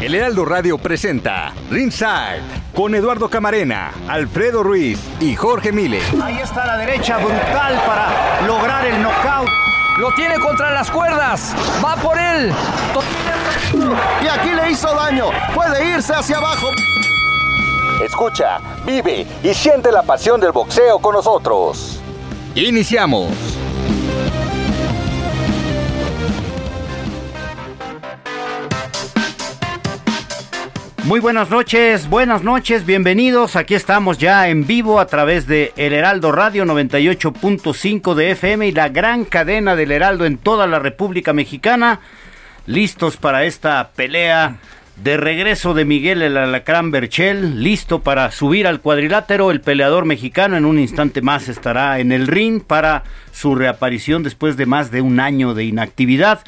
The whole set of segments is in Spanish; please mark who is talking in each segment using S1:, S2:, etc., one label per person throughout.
S1: El Heraldo Radio presenta Ringside con Eduardo Camarena, Alfredo Ruiz y Jorge Mile.
S2: Ahí está la derecha brutal para lograr el knockout.
S3: Lo tiene contra las cuerdas. Va por él.
S2: Y aquí le hizo daño. Puede irse hacia abajo.
S1: Escucha, vive y siente la pasión del boxeo con nosotros. Iniciamos.
S2: Muy buenas noches, buenas noches, bienvenidos. Aquí estamos ya en vivo a través de El Heraldo Radio 98.5 de FM y la gran cadena del Heraldo en toda la República Mexicana. Listos para esta pelea de regreso de Miguel el Alacrán Berchel, listo para subir al cuadrilátero. El peleador mexicano en un instante más estará en el ring para su reaparición después de más de un año de inactividad.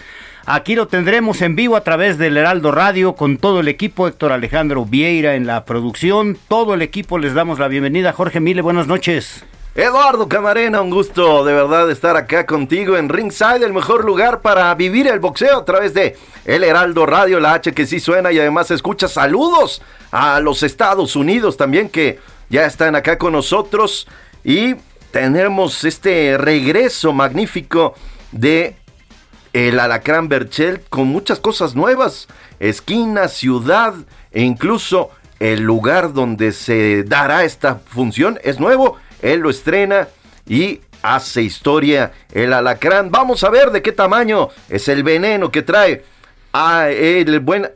S2: Aquí lo tendremos en vivo a través del Heraldo Radio con todo el equipo, Héctor Alejandro Vieira en la producción, todo el equipo les damos la bienvenida. Jorge Mile, buenas noches.
S4: Eduardo Camarena, un gusto de verdad estar acá contigo en Ringside, el mejor lugar para vivir el boxeo a través de El Heraldo Radio, la H que sí suena y además escucha saludos a los Estados Unidos también que ya están acá con nosotros y tenemos este regreso magnífico de el Alacrán Berchel con muchas cosas nuevas, esquina, ciudad e incluso el lugar donde se dará esta función es nuevo él lo estrena y hace historia el alacrán. Vamos a ver de qué tamaño es el veneno que trae a el buen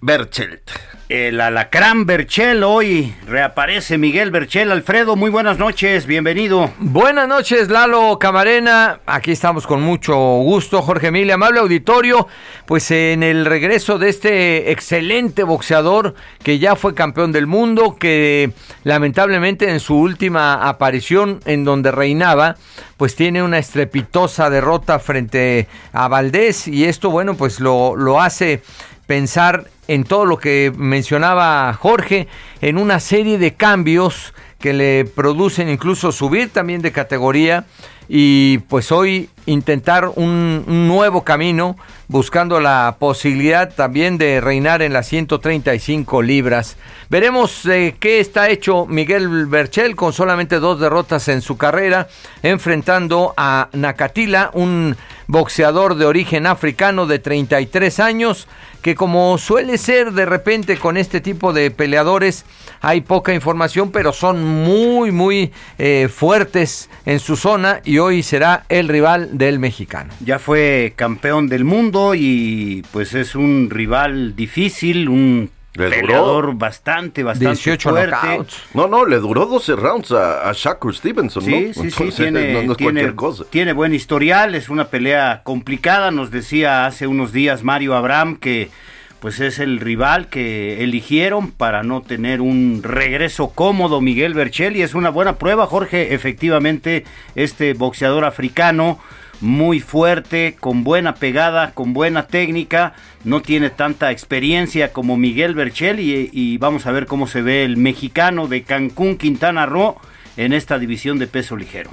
S4: Berchelt.
S2: El alacrán Berchel, hoy reaparece Miguel Berchel. Alfredo, muy buenas noches, bienvenido.
S3: Buenas noches, Lalo Camarena. Aquí estamos con mucho gusto, Jorge Mille, amable auditorio. Pues en el regreso de este excelente boxeador que ya fue campeón del mundo, que lamentablemente en su última aparición en donde reinaba, pues tiene una estrepitosa derrota frente a Valdés y esto, bueno, pues lo, lo hace pensar en todo lo que mencionaba Jorge, en una serie de cambios que le producen incluso subir también de categoría y pues hoy intentar un, nuevo camino buscando la posibilidad también de reinar en las 135 libras. Veremos eh, qué está hecho Miguel Berchel con solamente dos derrotas en su carrera, enfrentando a Nakatila, un boxeador de origen africano de 33 años, que como suele ser de repente con este tipo de peleadores, hay poca información, pero son muy, muy eh, fuertes en su zona y hoy será el rival del mexicano.
S2: Ya fue campeón del mundo y pues es un rival difícil, un peleador bastante, bastante 18 fuerte. Knockouts.
S4: No, no, le duró 12 rounds a, Shakur Stevenson,
S2: sí,
S4: ¿no?
S2: Sí, sí, tiene, no, tiene, tiene buen historial, es una pelea complicada, nos decía hace unos días Mario Abraham que pues es el rival que eligieron para no tener un regreso cómodo Miguel Berchel y es una buena prueba Jorge, efectivamente este boxeador africano muy fuerte, con buena pegada, con buena técnica, no tiene tanta experiencia como Miguel Berchel y, y vamos a ver cómo se ve el mexicano de Cancún, Quintana Roo en esta división de peso ligero.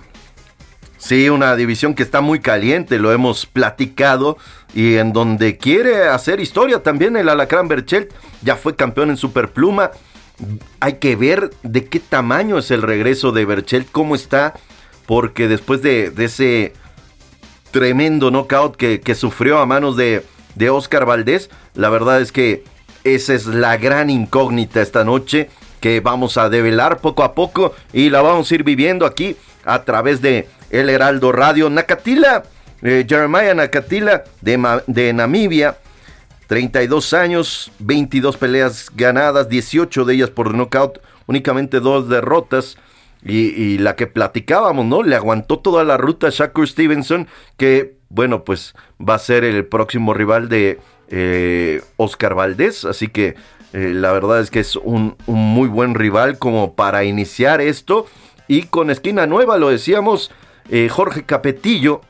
S4: Sí, una división que está muy caliente, lo hemos platicado, y en donde quiere hacer historia también el Alacrán Berchelt, ya fue campeón en Superpluma. Hay que ver de qué tamaño es el regreso de Berchelt, cómo está, porque después de, ese tremendo knockout que, sufrió a manos de, de Oscar Valdés, la verdad es que esa es la gran incógnita esta noche que vamos a develar poco a poco y la vamos a ir viviendo aquí a través de el Heraldo Radio. Nakatila, eh, Jeremiah Nakatila de, de Namibia, 32 años, 22 peleas ganadas, 18 de ellas por knockout, únicamente dos derrotas. Y, la que platicábamos, ¿no? Le aguantó toda la ruta a Shakur Stevenson, que, bueno, pues va a ser el próximo rival de eh, Oscar Valdés, así que eh, la verdad es que es un, muy buen rival como para iniciar esto. Y con esquina nueva, lo decíamos, eh, Jorge Capetillo,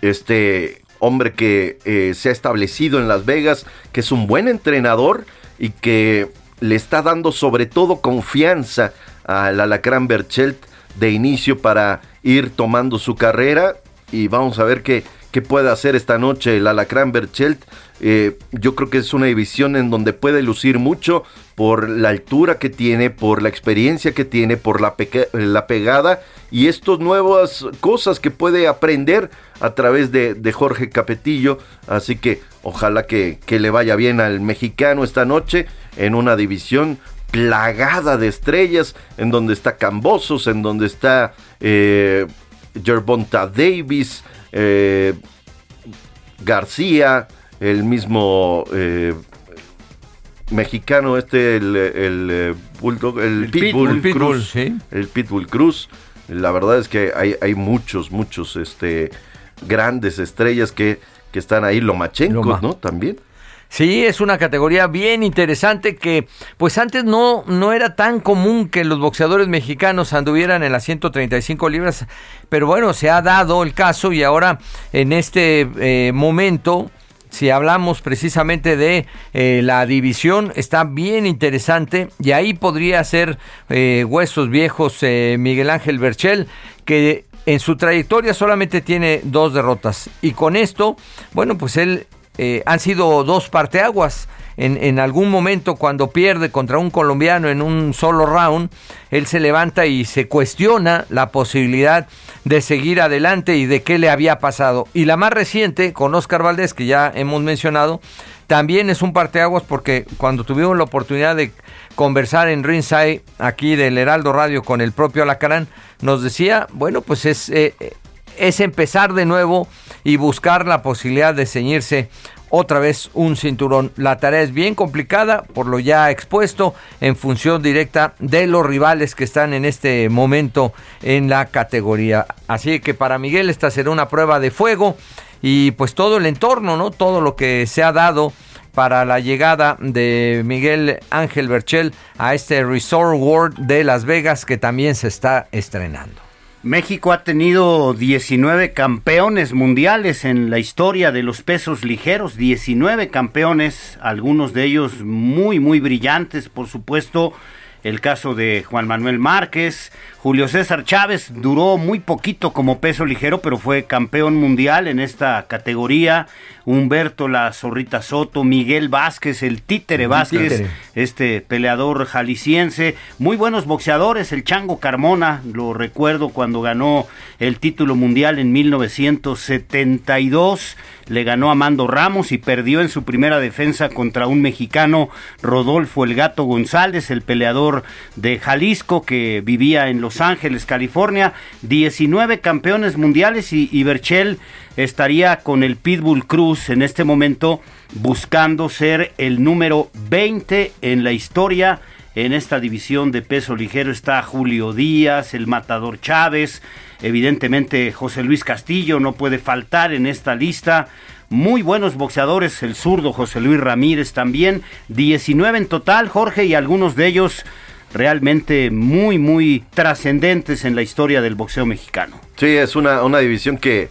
S4: este hombre que se ha establecido en Las Vegas, que es un buen entrenador y que le está dando sobre todo confianza al Alacrán Berchelt de inicio para ir tomando su carrera y vamos a ver qué, qué puede hacer esta noche el Alacrán Berchelt. Eh, yo creo que es una división en donde puede lucir mucho por la altura que tiene, por la experiencia que tiene, por la, la pegada y estas nuevas cosas que puede aprender a través de, de Jorge Capetillo. Así que ojalá que, que, le vaya bien al mexicano esta noche en una división plagada de estrellas, en donde está Cambosos, en donde está eh, Davis, eh, García, el mismo eh, mexicano este, el, el, eh, Bulldog, el, Pitbull, Cruz, el Pitbull Cruz. La verdad es que hay, hay muchos, muchos este, grandes estrellas que, que están ahí, Lomachenko, ¿no? También.
S3: Sí, es una categoría bien interesante que pues antes no, no era tan común que los boxeadores mexicanos anduvieran en las 135 libras, pero bueno, se ha dado el caso y ahora en este eh, momento si hablamos precisamente de eh, la división, está bien interesante y ahí podría ser eh, huesos viejos Miguel Ángel Berchel, que en su trayectoria solamente tiene dos derrotas y con esto, bueno, pues él eh, han sido dos parteaguas. En, algún momento cuando pierde contra un colombiano en un solo round, él se levanta y se cuestiona la posibilidad de seguir adelante y de qué le había pasado. Y la más reciente, con Oscar Valdés, que ya hemos mencionado, también es un parteaguas porque cuando tuvimos la oportunidad de conversar en Ringside, aquí del Heraldo Radio, con el propio Alacarán, nos decía, bueno, pues es, eh, es empezar de nuevo y buscar la posibilidad de ceñirse otra vez un cinturón. La tarea es bien complicada por lo ya expuesto en función directa de los rivales que están en este momento en la categoría. Así que para Miguel esta será una prueba de fuego y pues todo el entorno, ¿no? Todo lo que se ha dado para la llegada de Miguel Ángel Berchel a este Resort World de Las Vegas que también se está estrenando.
S2: México ha tenido 19 campeones mundiales en la historia de los pesos ligeros, 19 campeones, algunos de ellos muy, muy brillantes, por supuesto. El caso de Juan Manuel Márquez, Julio César Chávez duró muy poquito como peso ligero, pero fue campeón mundial en esta categoría. Humberto La Zorrita Soto, Miguel Vázquez, el Títere Vázquez, este peleador jalisciense. Muy buenos boxeadores, el Chango Carmona, lo recuerdo cuando ganó el título mundial en 1972 le ganó a Mando Ramos y perdió en su primera defensa contra un mexicano, Rodolfo El Gato González, el peleador de Jalisco que vivía en Los Ángeles, California. 19 campeones mundiales y, y Berchel estaría con el Pitbull Cruz en este momento buscando ser el número 20 en la historia. En esta división de peso ligero está Julio Díaz, el Matador Chávez, evidentemente José Luis Castillo no puede faltar en esta lista. Muy buenos boxeadores, el zurdo José Luis Ramírez también, 19 en total, Jorge, y algunos de ellos realmente muy, muy trascendentes en la historia del boxeo mexicano.
S4: Sí, es una, una división que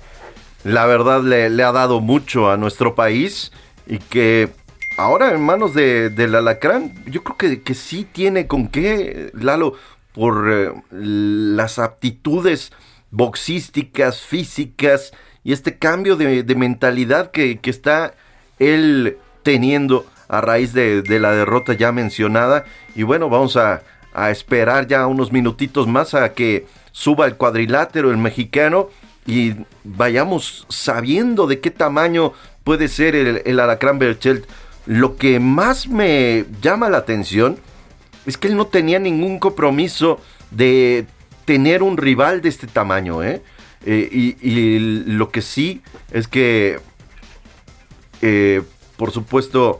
S4: la verdad le, ha dado mucho a nuestro país y que ahora en manos de, del alacrán, yo creo que, que sí tiene con qué, Lalo, por eh, las aptitudes boxísticas, físicas y este cambio de, mentalidad que, está él teniendo a raíz de, la derrota ya mencionada. Y bueno, vamos a, esperar ya unos minutitos más a que suba el cuadrilátero, el mexicano, y vayamos sabiendo de qué tamaño puede ser el, el Alacrán Berchelt. Lo que más me llama la atención es que él no tenía ningún compromiso de tener un rival de este tamaño, ¿eh? eh y, lo que sí es que, eh, por supuesto,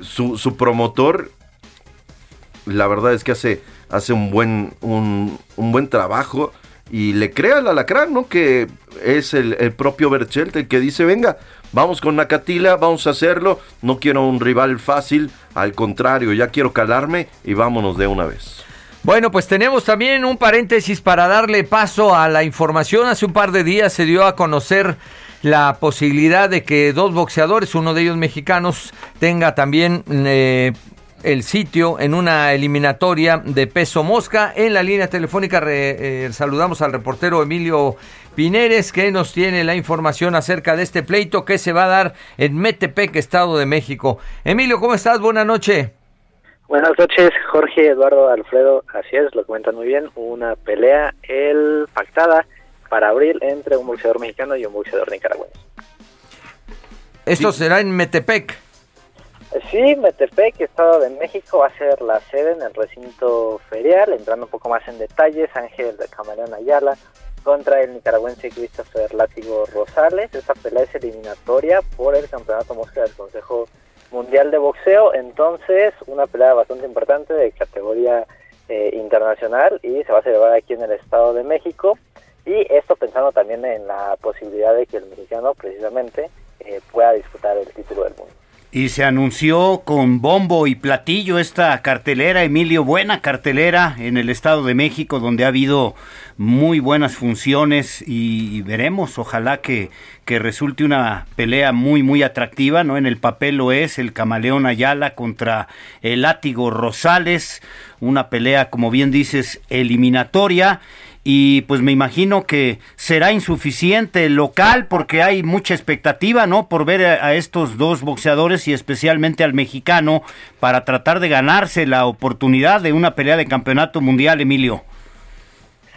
S4: su, promotor, la verdad es que hace, hace un buen, un, un buen trabajo y le crea al alacrán, ¿no? Que es el, propio Berchelt el que dice, venga, vamos con Nakatila, vamos a hacerlo, no quiero un rival fácil, al contrario, ya quiero calarme y vámonos de una vez.
S3: Bueno, pues tenemos también un paréntesis para darle paso a la información. Hace un par de días se dio a conocer la posibilidad de que dos boxeadores, uno de ellos mexicanos, tenga también eh, el sitio en una eliminatoria de peso mosca. En la línea telefónica re, eh, saludamos al reportero Emilio Pineres que nos tiene la información acerca de este pleito que se va a dar en Metepec, Estado de México. Emilio, ¿cómo estás? Buenas noches.
S5: Buenas noches, Jorge, Eduardo, Alfredo, así es, lo comentan muy bien, una pelea el pactada para abril entre un boxeador mexicano y un boxeador nicaragüense.
S3: ¿Esto sí. será en Metepec?
S5: Sí, Metepec, Estado de México, va a ser la sede en el recinto ferial, entrando un poco más en detalles, Ángel de Camaleón Ayala contra el nicaragüense Christopher Látigo Rosales, esta pelea es eliminatoria por el campeonato mosca del Consejo Mundial de Boxeo, entonces una pelea bastante importante de categoría eh, internacional y se va a celebrar aquí en el Estado de México. Y esto pensando también en la posibilidad de que el mexicano precisamente eh, pueda disputar el título del mundo.
S2: Y se anunció con bombo y platillo esta cartelera, Emilio, buena cartelera en el Estado de México, donde ha habido muy buenas funciones y veremos, ojalá que, que resulte una pelea muy, muy atractiva, ¿no? En el papel lo es el camaleón Ayala contra el látigo Rosales, una pelea, como bien dices, eliminatoria y pues me imagino que será insuficiente el local porque hay mucha expectativa, ¿no? Por ver a, estos dos boxeadores y especialmente al mexicano para tratar de ganarse la oportunidad de una pelea de campeonato mundial, Emilio.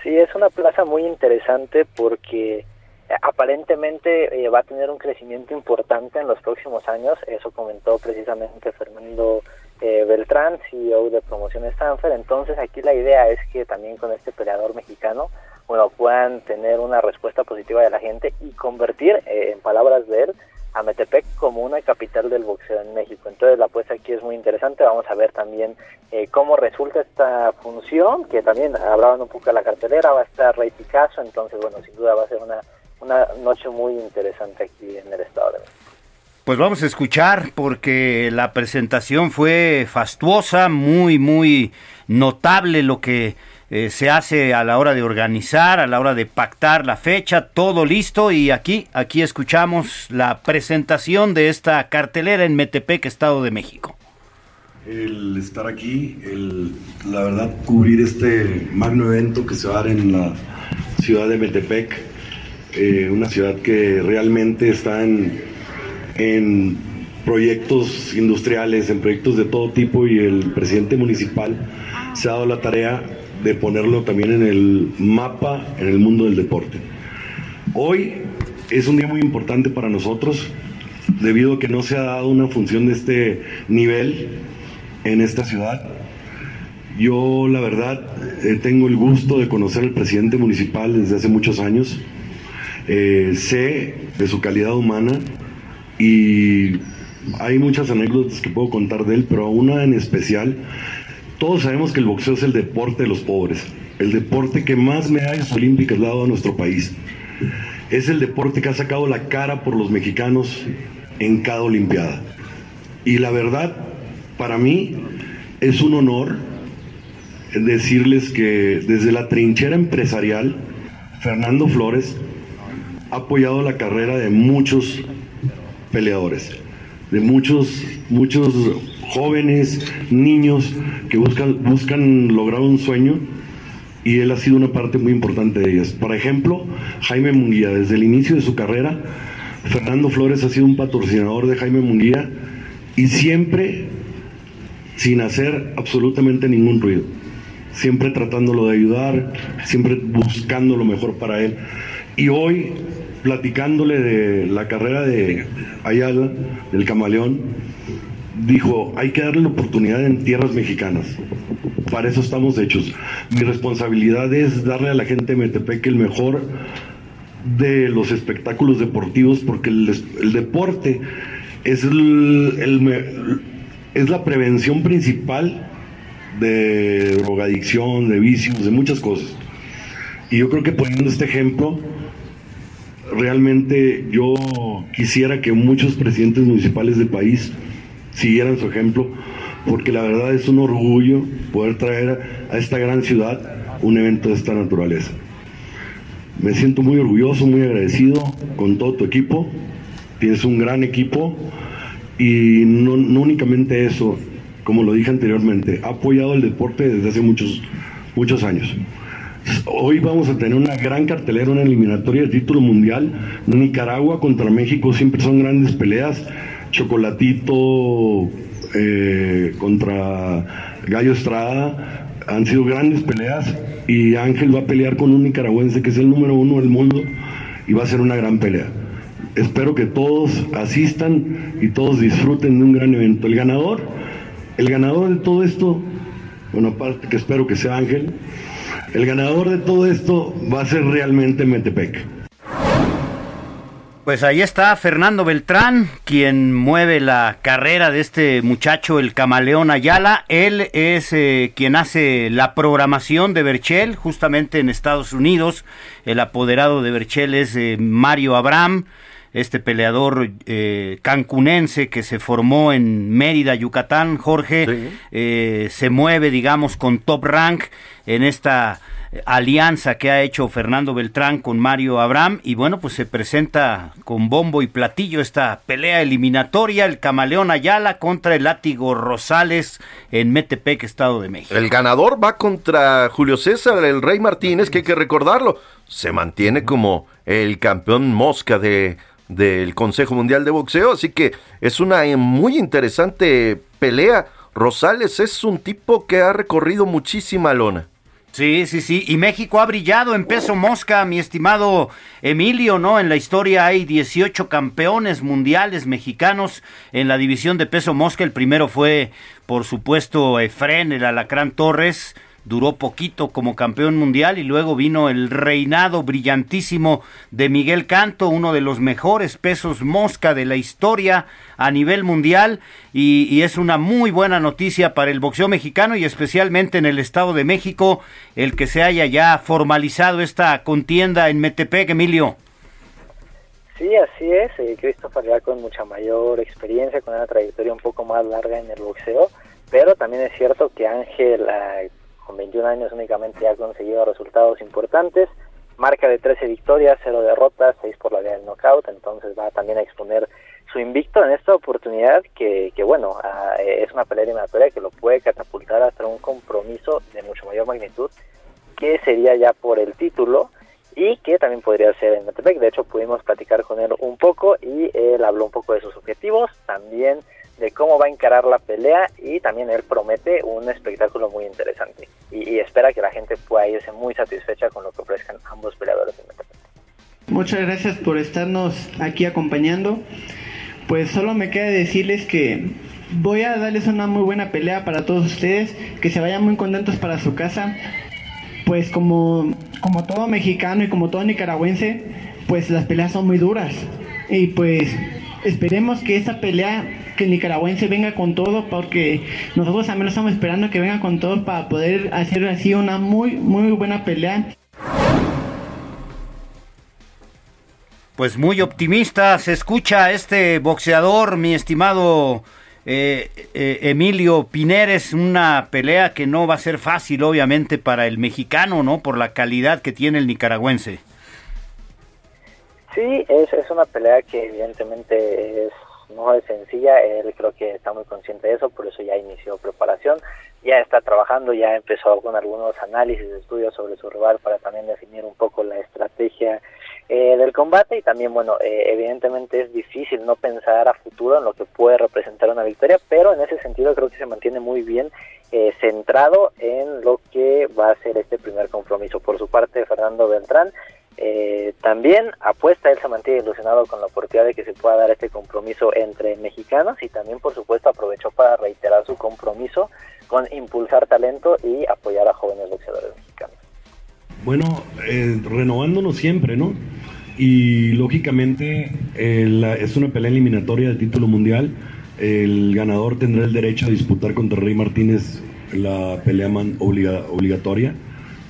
S5: Sí, es una plaza muy interesante porque aparentemente eh, va a tener un crecimiento importante en los próximos años, eso comentó precisamente Fernando eh, Beltrán, CEO de Promoción Stanford. Entonces aquí la idea es que también con este peleador mexicano, bueno, puedan tener una respuesta positiva de la gente y convertir, eh, en palabras de él, a Metepec como una capital del boxeo en México. Entonces la apuesta aquí es muy interesante. Vamos a ver también eh, cómo resulta esta función, que también hablaban un poco de la cartelera, va a estar Rey Picasso, entonces bueno, sin duda va a ser una, una noche muy interesante aquí en el Estado de México.
S2: Pues vamos a escuchar porque la presentación fue fastuosa, muy, muy notable lo que eh, se hace a la hora de organizar, a la hora de pactar la fecha, todo listo y aquí, aquí escuchamos la presentación de esta cartelera en Metepec, Estado de México.
S6: El estar aquí, el, la verdad, cubrir este magno evento que se va a dar en la ciudad de Metepec, eh, una ciudad que realmente está en en proyectos industriales, en proyectos de todo tipo y el presidente municipal se ha dado la tarea de ponerlo también en el mapa en el mundo del deporte. Hoy es un día muy importante para nosotros debido a que no se ha dado una función de este nivel en esta ciudad. Yo la verdad eh, tengo el gusto de conocer al presidente municipal desde hace muchos años. Eh, sé de su calidad humana, y hay muchas anécdotas que puedo contar de él, pero una en especial, todos sabemos que el boxeo es el deporte de los pobres, el deporte que más medallas olímpicas ha dado a nuestro país. Es el deporte que ha sacado la cara por los mexicanos en cada Olimpiada. Y la verdad, para mí, es un honor decirles que desde la trinchera empresarial, Fernando Flores ha apoyado la carrera de muchos peleadores, de muchos, muchos jóvenes, niños que buscan, buscan lograr un sueño y él ha sido una parte muy importante de ellas. Por ejemplo, Jaime Munguía, desde el inicio de su carrera, Fernando Flores ha sido un patrocinador de Jaime Munguía y siempre sin hacer absolutamente ningún ruido, siempre tratándolo de ayudar, siempre buscando lo mejor para él. Y hoy platicándole de la carrera de Ayala, del camaleón, dijo, hay que darle la oportunidad en tierras mexicanas. Para eso estamos hechos. Mi responsabilidad es darle a la gente de Metepec el mejor de los espectáculos deportivos, porque el, el deporte es, el, el, es la prevención principal de drogadicción, de vicios, de muchas cosas. Y yo creo que poniendo este ejemplo, realmente yo quisiera que muchos presidentes municipales del país siguieran su ejemplo, porque la verdad es un orgullo poder traer a esta gran ciudad un evento de esta naturaleza. Me siento muy orgulloso, muy agradecido con todo tu equipo. Tienes un gran equipo y no, únicamente eso, como lo dije anteriormente, ha apoyado el deporte desde hace muchos, muchos años. Hoy vamos a tener una gran cartelera, una eliminatoria de título mundial. Nicaragua contra México siempre son grandes peleas. Chocolatito eh, contra Gallo Estrada han sido grandes peleas y Ángel va a pelear con un nicaragüense que es el número uno del mundo y va a ser una gran pelea. Espero que todos asistan y todos disfruten de un gran evento. El ganador, el ganador de todo esto, bueno, aparte que espero que sea Ángel, el ganador de todo esto va a ser realmente Metepec.
S2: Pues ahí está Fernando Beltrán, quien mueve la carrera de este muchacho, el camaleón Ayala. Él es eh, quien hace la programación de Berchel, justamente en Estados Unidos. El apoderado de Berchel es eh, Mario Abraham, este peleador eh, cancunense que se formó en Mérida, Yucatán. Jorge se mueve, digamos, con top rank en esta alianza que ha hecho Fernando Beltrán con Mario Abraham y bueno, pues se presenta con bombo y platillo esta pelea eliminatoria, el camaleón Ayala contra el látigo Rosales en Metepec, Estado de México.
S4: El ganador va contra Julio César, el Rey Martínez, que hay que recordarlo, se mantiene como el campeón mosca de del Consejo Mundial de Boxeo, así que es una muy interesante pelea. Rosales es un tipo que ha recorrido muchísima lona.
S2: Sí, sí, sí. Y México ha brillado en peso mosca, mi estimado Emilio, ¿no? En la historia hay 18 campeones mundiales mexicanos en la división de peso mosca. El primero fue, por supuesto, Efren, el Alacrán Torres duró poquito como campeón mundial y luego vino el reinado brillantísimo de Miguel Canto, uno de los mejores pesos mosca de la historia a nivel mundial y, es una muy buena noticia para el boxeo mexicano y especialmente en el Estado de México el que se haya ya formalizado esta contienda en Metepec, Emilio.
S5: Sí, así es. Eh, Christopher ya con mucha mayor experiencia, con una trayectoria un poco más larga en el boxeo, pero también es cierto que Ángel con 21 años únicamente ha conseguido resultados importantes, marca de 13 victorias, 0 derrotas, 6 por la vía del knockout, entonces va también a exponer su invicto en esta oportunidad que, que bueno, ah, es una pelea eliminatoria que lo puede catapultar hasta un compromiso de mucho mayor magnitud, que sería ya por el título y que también podría ser en Metepec. De hecho, pudimos platicar con él un poco y él habló un poco de sus objetivos, también de cómo va a encarar la pelea y también él promete un espectáculo muy interesante y, espera que la gente pueda irse muy satisfecha con lo que ofrezcan ambos peleadores
S7: Muchas gracias por estarnos aquí acompañando. Pues solo me queda decirles que voy a darles una muy buena pelea para todos ustedes, que se vayan muy contentos para su casa. Pues como, como todo mexicano y como todo nicaragüense, pues las peleas son muy duras. Y pues esperemos que esta pelea que el nicaragüense venga con todo, porque nosotros también estamos esperando que venga con todo para poder hacer así una muy, muy buena pelea.
S2: Pues muy optimista se escucha este boxeador, mi estimado eh, eh, Emilio Pineres, una pelea que no va a ser fácil, obviamente, para el mexicano, ¿no? Por la calidad que tiene el nicaragüense.
S5: Sí, es, es una pelea que evidentemente es no es sencilla, él creo que está muy consciente de eso, por eso ya inició preparación, ya está trabajando, ya empezó con algunos análisis, estudios sobre su rival para también definir un poco la estrategia eh, del combate y también, bueno, eh, evidentemente es difícil no pensar a futuro en lo que puede representar una victoria, pero en ese sentido creo que se mantiene muy bien eh, centrado en lo que va a ser este primer compromiso. Por su parte, Fernando Beltrán eh, también apuesta, él se mantiene ilusionado con la oportunidad de que se pueda dar este compromiso entre mexicanos y también por supuesto aprovechó para reiterar su compromiso con impulsar talento y apoyar a jóvenes boxeadores mexicanos.
S6: Bueno, eh, renovándonos siempre, ¿no? Y lógicamente eh, es una pelea eliminatoria del título mundial. El ganador tendrá el derecho a disputar contra Rey Martínez la pelea obligatoria,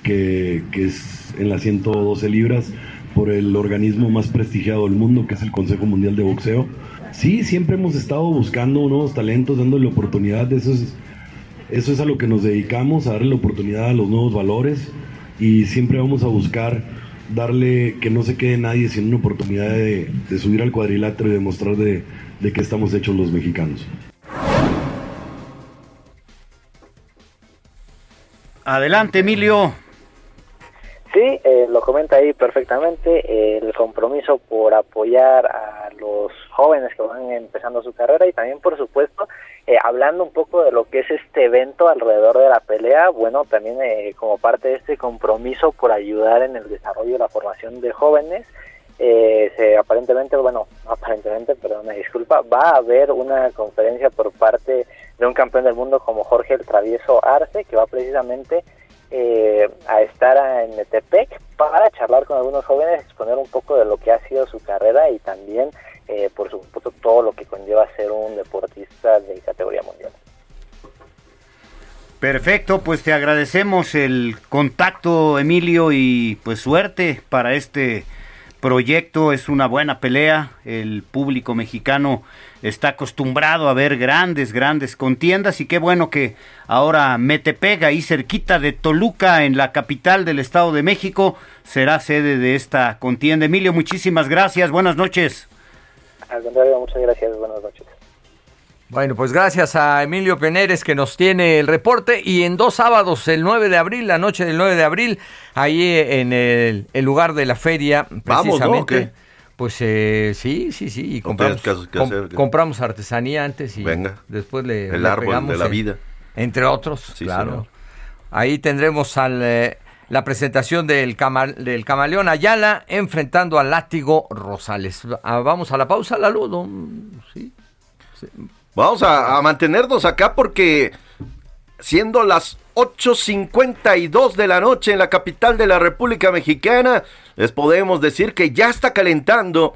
S6: que, que es en las 112 libras por el organismo más prestigiado del mundo, que es el Consejo Mundial de Boxeo. Sí, siempre hemos estado buscando nuevos talentos, dándole oportunidad. Eso es, eso es a lo que nos dedicamos, a darle oportunidad a los nuevos valores y siempre vamos a buscar darle que no se quede nadie sin una oportunidad de, subir al cuadrilátero y demostrar de, de qué estamos hechos los mexicanos.
S2: Adelante, Emilio.
S5: Sí, eh, lo comenta ahí perfectamente, el compromiso por apoyar a los jóvenes que van empezando su carrera y también, por supuesto, eh, hablando un poco de lo que es este evento alrededor de la pelea, bueno, también eh, como parte de este compromiso por ayudar en el desarrollo y la formación de jóvenes, se, aparentemente, bueno, aparentemente, perdón, disculpa, va a haber una conferencia por parte de un campeón del mundo como Jorge el Travieso Arce, que va precisamente eh, a estar en Metepec para charlar con algunos jóvenes, exponer un poco de lo que ha sido su carrera y también, eh, por supuesto, todo lo que conlleva ser un deportista de categoría mundial.
S2: Perfecto, pues te agradecemos el contacto, Emilio, y pues suerte para este proyecto. Es una buena pelea. El público mexicano está acostumbrado a ver grandes, grandes contiendas y qué bueno que ahora Metepec, ahí cerquita de Toluca, en la capital del Estado de México, será sede de esta contienda. Emilio, muchísimas gracias, buenas noches.
S5: Al contrario, muchas gracias, buenas noches.
S3: Bueno, pues gracias a Emilio Peneres que nos tiene el reporte y en dos sábados, el 9 de abril, la noche del 9 de abril, ahí en el, lugar de la feria, precisamente. Pues eh, sí, sí, sí. Y compramos, compramos artesanía antes y después le.
S4: El árbol de la vida.
S3: Entre otros, claro. Ahí tendremos al, eh, la presentación del, del camaleón Ayala enfrentando al látigo Rosales. Ah, vamos a la pausa, la Ludo. Sí.
S4: Vamos a, a mantenernos acá porque siendo las 8.52 de la noche en la capital de la República Mexicana, les podemos decir que ya está calentando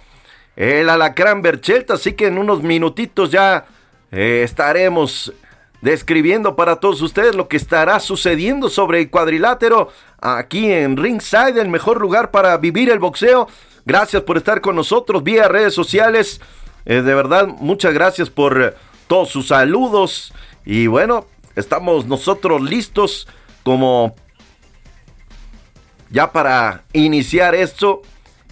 S4: el alacrán Berchelt, así que en unos minutitos ya eh, estaremos describiendo para todos ustedes lo que estará sucediendo sobre el cuadrilátero aquí en Ringside, el mejor lugar para vivir el boxeo. Gracias por estar con nosotros vía redes sociales. Eh, de verdad, muchas gracias por todos sus saludos. Y bueno, estamos nosotros listos como ya para iniciar esto.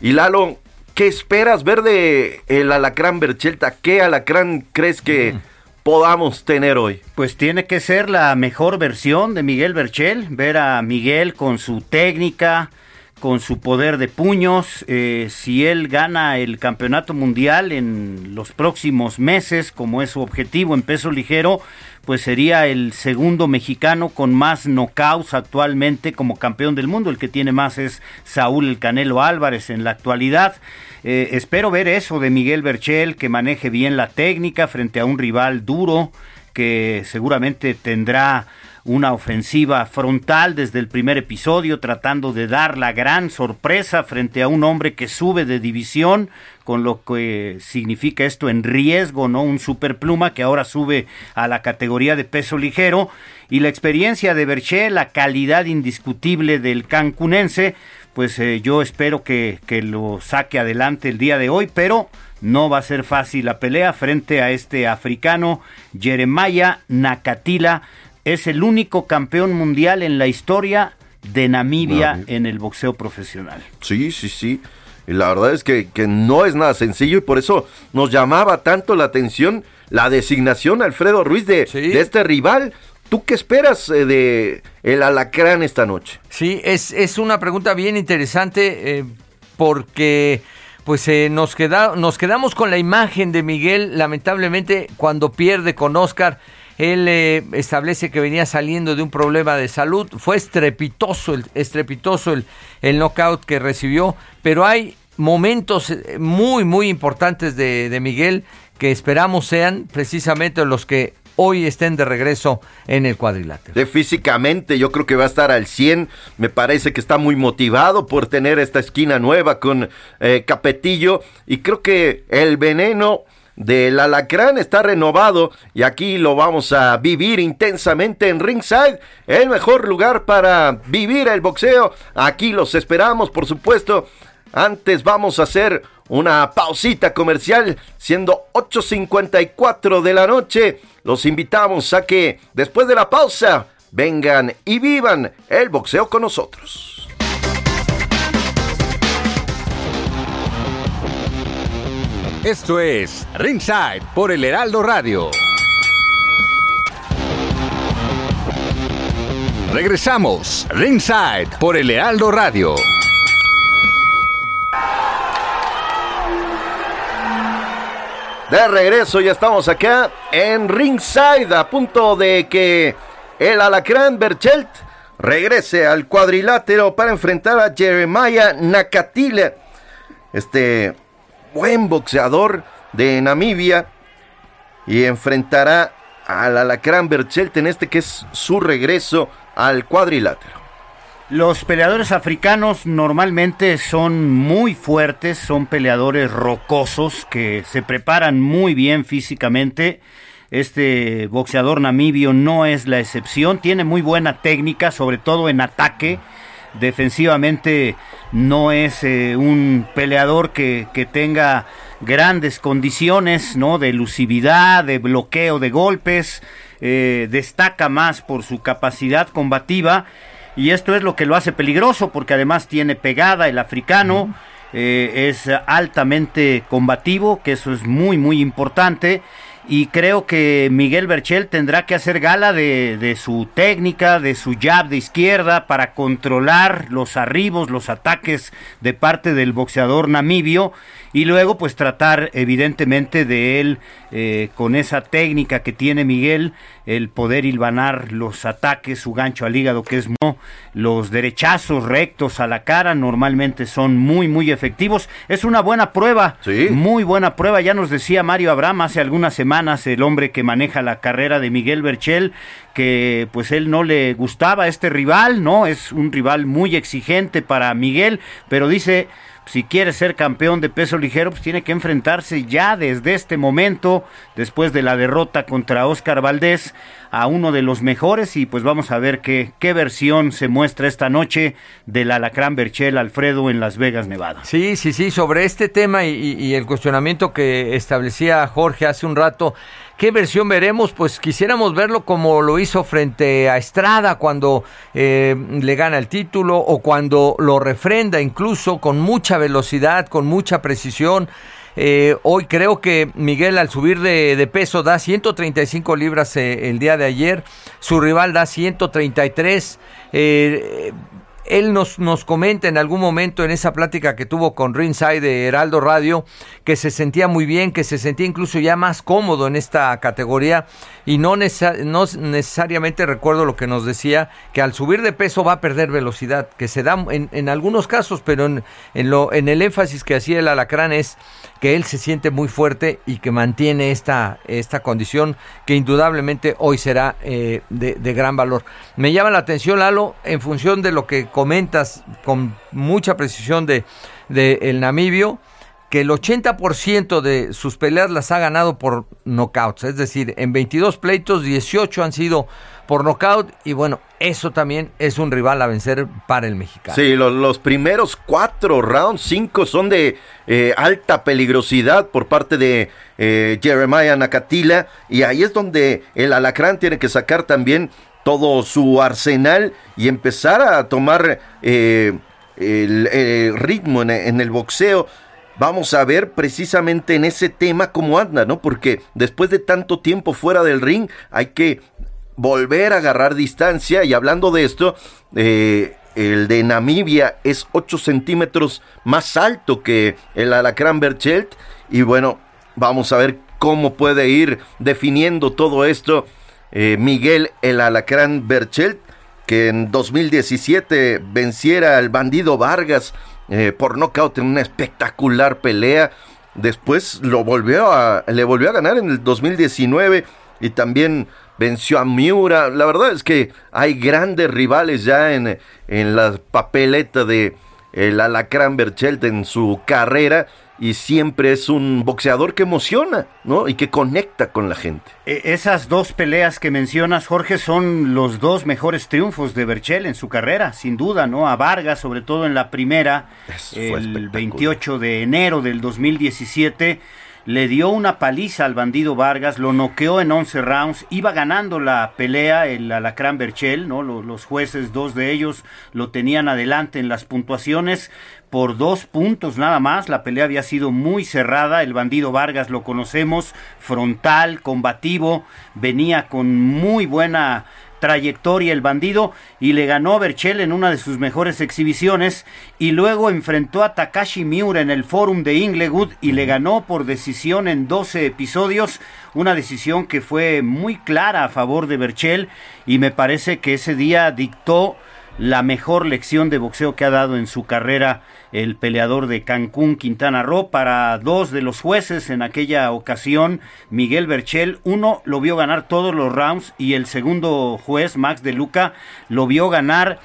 S4: Y Lalo, ¿qué esperas ver de el alacrán Berchelta? ¿Qué alacrán crees que mm. podamos tener hoy?
S2: Pues tiene que ser la mejor versión de Miguel Berchel, ver a Miguel con su técnica, con su poder de puños. Eh, si él gana el campeonato mundial en los próximos meses, como es su objetivo en peso ligero, pues sería el segundo mexicano con más knockouts actualmente como campeón del mundo. El que tiene más es Saúl El Canelo Álvarez en la actualidad. Eh, espero ver eso de Miguel Berchel, que maneje bien la técnica frente a un rival duro, que seguramente tendrá una ofensiva frontal desde el primer episodio, tratando de dar la gran sorpresa frente a un hombre que sube de división, con lo que significa esto en riesgo, ¿no? Un superpluma que ahora sube a la categoría de peso ligero. Y la experiencia de Berché, la calidad indiscutible del cancunense, pues eh, yo espero que, que lo saque adelante el día de hoy, pero no va a ser fácil la pelea frente a este africano Jeremiah Nakatila es el único campeón mundial en la historia de Namibia en el boxeo profesional.
S4: Sí, sí, sí. Y la verdad es que, no es nada sencillo y por eso nos llamaba tanto la atención la designación, Alfredo Ruiz, de, de este rival. ¿Tú qué esperas eh, de el alacrán esta noche?
S3: Sí, es, es una pregunta bien interesante eh, porque pues eh, nos, queda, nos quedamos con la imagen de Miguel, lamentablemente, cuando pierde con Oscar él eh, establece que venía saliendo de un problema de salud. Fue estrepitoso, el, estrepitoso el, el knockout que recibió, pero hay momentos eh, muy, muy importantes de, de Miguel que esperamos sean precisamente los que hoy estén de regreso en el cuadrilátero.
S4: De físicamente, yo creo que va a estar al 100. Me parece que está muy motivado por tener esta esquina nueva con eh, Capetillo. Y creo que el veneno del Alacrán está renovado y aquí lo vamos a vivir intensamente en Ringside, el mejor lugar para vivir el boxeo. Aquí los esperamos, por supuesto. Antes vamos a hacer una pausita comercial, siendo 8.54 de la noche. Los invitamos a que después de la pausa vengan y vivan el boxeo con nosotros.
S1: Esto es Ringside por el Heraldo Radio. Regresamos, Ringside por el Heraldo Radio.
S4: De regreso, ya estamos acá en Ringside, a punto de que el Alacrán Berchelt regrese al cuadrilátero para enfrentar a Jeremiah Nakatile. Este buen boxeador de Namibia y enfrentará al Alacrán Berchelt en este que es su regreso al cuadrilátero.
S2: Los peleadores africanos normalmente son muy fuertes, son peleadores rocosos que se preparan muy bien físicamente. Este boxeador namibio no es la excepción, tiene muy buena técnica, sobre todo en ataque defensivamente no es eh, un peleador que, que, tenga grandes condiciones ¿no? de elusividad, de bloqueo de golpes, eh, destaca más por su capacidad combativa y esto es lo que lo hace peligroso porque además tiene pegada el africano, eh, es altamente combativo, que eso es muy muy importante y creo que Miguel Berchel tendrá que hacer gala de, su técnica, de su jab de izquierda para controlar los arribos, los ataques de parte del boxeador namibio y luego pues tratar evidentemente de él eh, con esa técnica que tiene Miguel el poder hilvanar los ataques su gancho al hígado que es no los derechazos rectos a la cara normalmente son muy muy efectivos. Es una buena prueba muy buena prueba. Ya nos decía Mario Abraham hace algunas semanas el hombre que maneja la carrera de Miguel Berchel que pues él no le gustaba este rival no es un rival muy exigente para Miguel pero dice si quiere ser campeón de peso ligero, pues tiene que enfrentarse ya desde este momento, después de la derrota contra Oscar Valdés, a uno de los mejores y pues vamos a ver qué, qué versión se muestra esta noche del Alacrán Berchel Alfredo en Las Vegas, Nevada.
S3: Sí, sí, sí, sobre este tema y, y el cuestionamiento que establecía Jorge hace un rato, ¿Qué versión veremos? Pues quisiéramos verlo como lo hizo frente a Estrada cuando eh, le gana el título o cuando lo refrenda incluso con mucha velocidad, con mucha precisión. Eh, hoy creo que Miguel al subir de, peso da 135 libras eh, el día de ayer, su rival da 133. Eh, él nos, nos comenta en algún momento en esa plática que tuvo con Ringside de Heraldo Radio que se sentía muy bien, que se sentía incluso ya más cómodo en esta categoría. Y no, no necesariamente recuerdo lo que nos decía, que al subir de peso va a perder velocidad, que se da en, en algunos casos, pero en, en, lo, en el énfasis que hacía el alacrán es que él se siente muy fuerte y que mantiene esta, esta condición que indudablemente hoy será eh, de, de, gran valor. Me llama la atención, Lalo, en función de lo que comentas con mucha precisión de, de el Namibio, que el 80% de sus peleas las ha ganado por knockouts, es decir, en 22 pleitos, 18 han sido por nocaut y bueno, eso también es un rival a vencer para el mexicano.
S4: Sí, los, primeros cuatro rounds, cinco son de eh, alta peligrosidad por parte de eh, Jeremiah Nakatila y ahí es donde el alacrán tiene que sacar también todo su arsenal y empezar a tomar eh, el, ritmo en el boxeo vamos a ver precisamente en ese tema cómo anda, ¿no? Porque después de tanto tiempo fuera del ring hay que volver a agarrar distancia y hablando de esto, eh, el de Namibia es 8 centímetros más alto que el Alacrán Berchelt y bueno, vamos a ver cómo puede ir definiendo todo esto eh, Miguel el Alacrán Berchelt que en 2017 venciera al bandido Vargas eh, por nocaut en una espectacular pelea. Después lo volvió a, le volvió a ganar en el 2019 y también venció a Miura. La verdad es que hay grandes rivales ya en, en la papeleta de el Alacrán Berchelt en su carrera. y siempre es un boxeador que emociona, ¿no? Y que conecta con la gente.
S2: E, esas dos peleas que mencionas, Jorge, son los dos mejores triunfos de Berchel en su carrera, sin duda, ¿no? A Vargas, sobre todo en la primera, el 28 de enero del 2017 le dio una paliza al bandido Vargas, lo noqueó en 11 rounds, iba ganando la pelea el Alacrán Berchel, ¿no? Los, jueces, dos de ellos, lo tenían adelante en las puntuaciones por dos puntos nada más, la pelea había sido muy cerrada, el bandido Vargas lo conocemos, frontal, combativo, venía con muy buena trayectoria el bandido y le ganó a Berchel en una de sus mejores exhibiciones y luego enfrentó a Takashi Miura en el Forum de Inglewood y le ganó por decisión en 12 episodios, una decisión que fue muy clara a favor de Berchel y me parece que ese día dictó la mejor lección de boxeo que ha dado en su carrera el peleador de Cancún, Quintana Roo, para dos de los jueces en aquella ocasión, Miguel Berchel, uno lo vio ganar todos los rounds y el segundo juez, Max de Luca, lo vio ganar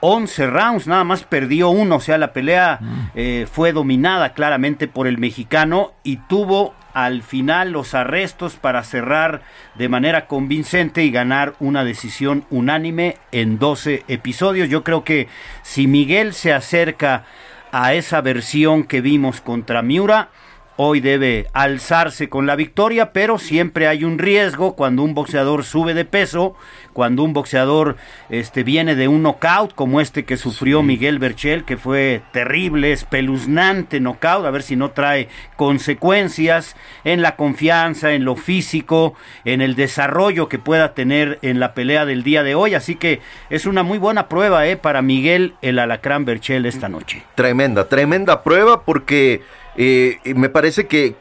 S2: 11 rounds, nada más perdió uno, o sea, la pelea mm. eh, fue dominada claramente por el mexicano y tuvo al final los arrestos para cerrar de manera convincente y ganar una decisión unánime en 12 episodios. Yo creo que si Miguel se acerca a esa versión que vimos contra Miura, hoy debe alzarse con la victoria, pero siempre hay un riesgo cuando un boxeador sube de peso cuando un boxeador este, viene de un knockout como este que sufrió Miguel Berchel, que fue terrible, espeluznante knockout, a ver si no trae consecuencias en la confianza, en lo físico, en el desarrollo que pueda tener en la pelea del día de hoy. Así que es una muy buena prueba eh, para Miguel el Alacrán Berchel esta noche.
S4: Tremenda, tremenda prueba porque eh, me parece que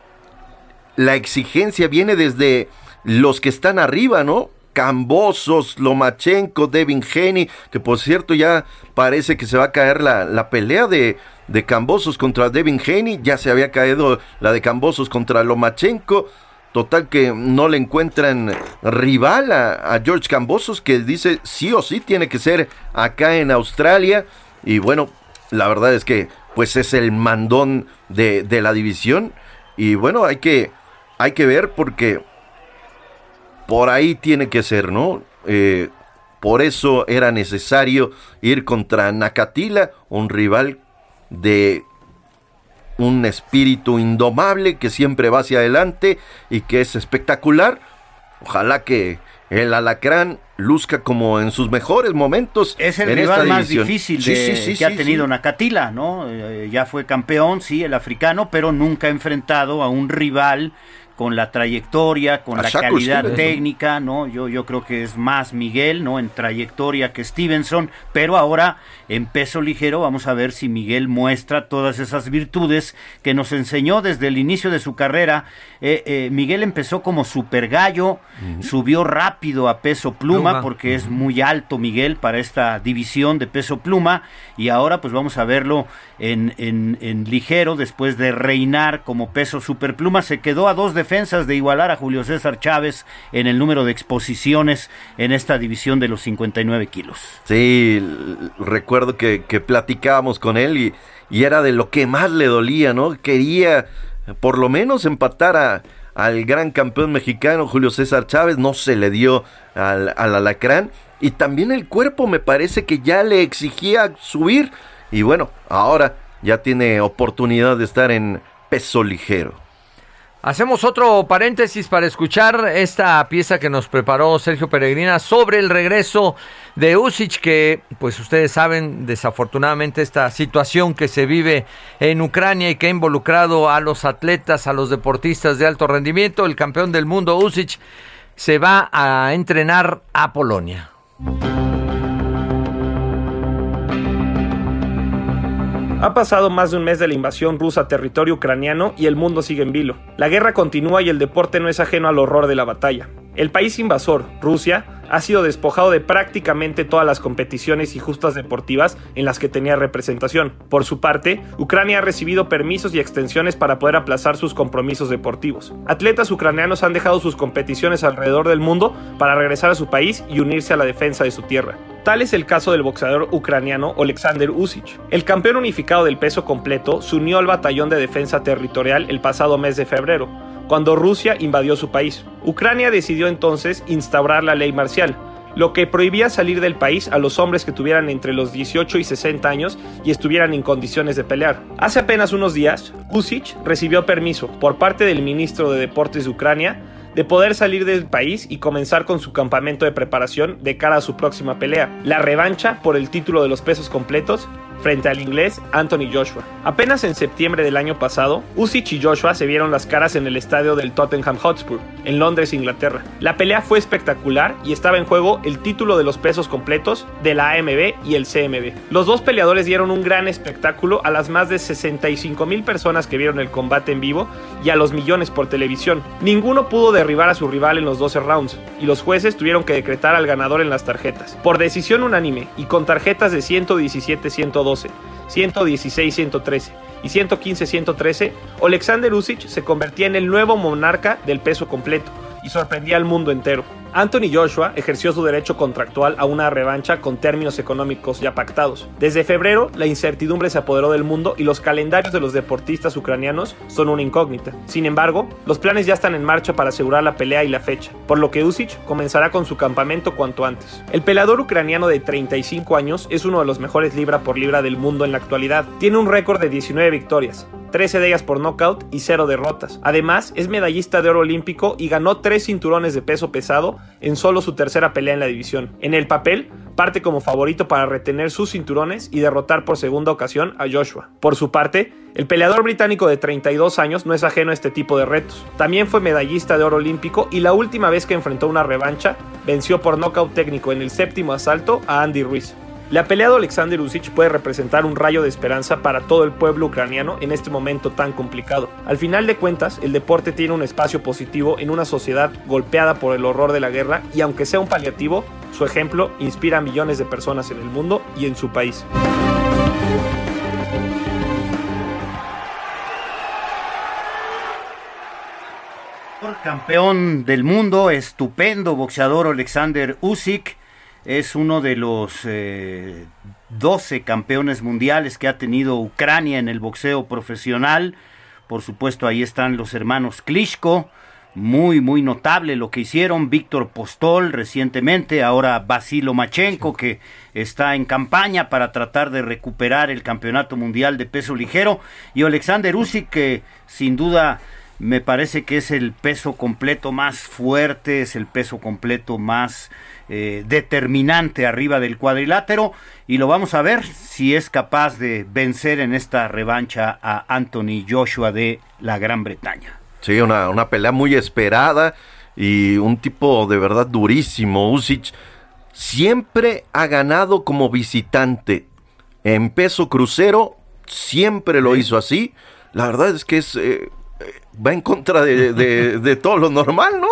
S4: la exigencia viene desde los que están arriba, ¿no? Cambosos, Lomachenko, Devin Haney, que por cierto ya parece que se va a caer la, pelea de, de Cambosos contra Devin Haney, ya se había caído la de Cambosos contra Lomachenko, total que no le encuentran rival a, George Cambosos, que dice sí o sí tiene que ser acá en Australia, y bueno, la verdad es que pues es el mandón de, de la división, y bueno, hay que, hay que ver porque por ahí tiene que ser, ¿no? Eh, por eso era necesario ir contra Nakatila, un rival de un espíritu indomable que siempre va hacia adelante y que es espectacular. Ojalá que el alacrán luzca como en sus mejores momentos.
S2: Es el rival más difícil que ha tenido Nakatila, ¿no? Eh, ya fue campeón, sí, el africano, pero nunca ha enfrentado a un rival con la trayectoria, con la calidad técnica, ¿no? Yo, yo creo que es más Miguel, ¿no? En trayectoria que Stevenson, pero ahora en peso ligero vamos a ver si Miguel muestra todas esas virtudes que nos enseñó desde el inicio de su carrera. Eh, eh, Miguel empezó como super gallo, subió rápido a peso pluma, porque es muy alto Miguel para esta división de peso pluma y ahora pues vamos a verlo en, en, en ligero después de reinar como peso superpluma, se quedó a dos de defensas de igualar a Julio César Chávez en el número de exposiciones en esta división de los 59 kilos.
S4: Sí, recuerdo que, platicábamos con él y, era de lo que más le dolía, ¿no? Quería por lo menos empatar al gran campeón mexicano Julio César Chávez, no se le dio al, al alacrán y también el cuerpo me parece que ya le exigía subir y bueno, ahora ya tiene oportunidad de estar en peso ligero.
S3: Hacemos otro paréntesis para escuchar esta pieza que nos preparó Sergio Peregrina sobre el regreso de Usic, que pues ustedes saben desafortunadamente esta situación que se vive en Ucrania y que ha involucrado a los atletas, a los deportistas de alto rendimiento. El campeón del mundo Usic se va a entrenar a Polonia.
S8: Ha pasado más de un mes de la invasión rusa a territorio ucraniano y el mundo sigue en vilo. La guerra continúa y el deporte no es ajeno al horror de la batalla. El país invasor, Rusia, ha sido despojado de prácticamente todas las competiciones y justas deportivas en las que tenía representación. Por su parte, Ucrania ha recibido permisos y extensiones para poder aplazar sus compromisos deportivos. Atletas ucranianos han dejado sus competiciones alrededor del mundo para regresar a su país y unirse a la defensa de su tierra. Tal es el caso del boxeador ucraniano Alexander Usyk. El campeón unificado del peso completo se unió al batallón de defensa territorial el pasado mes de febrero, cuando Rusia invadió su país. Ucrania decidió entonces instaurar la ley marcial, lo que prohibía salir del país a los hombres que tuvieran entre los 18 y 60 años y estuvieran en condiciones de pelear. Hace apenas unos días, Usyk recibió permiso por parte del ministro de Deportes de Ucrania de poder salir del país y comenzar con su campamento de preparación de cara a su próxima pelea, la revancha por el título de los pesos completos frente al inglés Anthony Joshua. Apenas en septiembre del año pasado, Usyk y Joshua se vieron las caras en el estadio del Tottenham Hotspur, en Londres, Inglaterra. La pelea fue espectacular y estaba en juego el título de los pesos completos de la AMB y el CMB. Los dos peleadores dieron un gran espectáculo a las más de 65 mil personas que vieron el combate en vivo y a los millones por televisión. Ninguno pudo derribar a su rival en los 12 rounds y los jueces tuvieron que decretar al ganador en las tarjetas. Por decisión unánime y con tarjetas de 117-102 116-113 y 115-113, Alexander Usyk se convertía en el nuevo monarca del peso completo y sorprendía al mundo entero. Anthony Joshua ejerció su derecho contractual a una revancha con términos económicos ya pactados. Desde febrero, la incertidumbre se apoderó del mundo y los calendarios de los deportistas ucranianos son una incógnita. Sin embargo, los planes ya están en marcha para asegurar la pelea y la fecha, por lo que Usyk comenzará con su campamento cuanto antes. El peleador ucraniano de 35 años es uno de los mejores libra por libra del mundo en la actualidad. Tiene un récord de 19 victorias, 13 de ellas por knockout y 0 derrotas. Además, es medallista de oro olímpico y ganó 3 cinturones de peso pesado en solo su tercera pelea en la división. En el papel, parte como favorito para retener sus cinturones y derrotar por segunda ocasión a Joshua. Por su parte, el peleador británico de 32 años no es ajeno a este tipo de retos. También fue medallista de oro olímpico y la última vez que enfrentó una revancha, venció por nocaut técnico en el séptimo asalto a Andy Ruiz. La pelea de Alexander Usyk puede representar un rayo de esperanza para todo el pueblo ucraniano en este momento tan complicado. Al final de cuentas, el deporte tiene un espacio positivo en una sociedad golpeada por el horror de la guerra y aunque sea un paliativo, su ejemplo inspira a millones de personas en el mundo y en su país.
S2: Campeón del mundo, estupendo boxeador Alexander Usyk es uno de los 12 eh, campeones mundiales que ha tenido Ucrania en el boxeo profesional. Por supuesto, ahí están los hermanos Klitschko, muy, muy notable lo que hicieron. Víctor Postol recientemente, ahora Basilo Machenko, que está en campaña para tratar de recuperar el campeonato mundial de peso ligero. Y Alexander Usyk, que sin duda me parece que es el peso completo más fuerte, es el peso completo más eh, determinante arriba del cuadrilátero y lo vamos a ver si es capaz de vencer en esta revancha a Anthony Joshua de la Gran Bretaña.
S4: Sí, una, una pelea muy esperada y un tipo de verdad durísimo. Usyk siempre ha ganado como visitante. En peso crucero siempre lo hizo así. La verdad es que es, eh, eh, va en contra de, de todo lo normal, ¿no?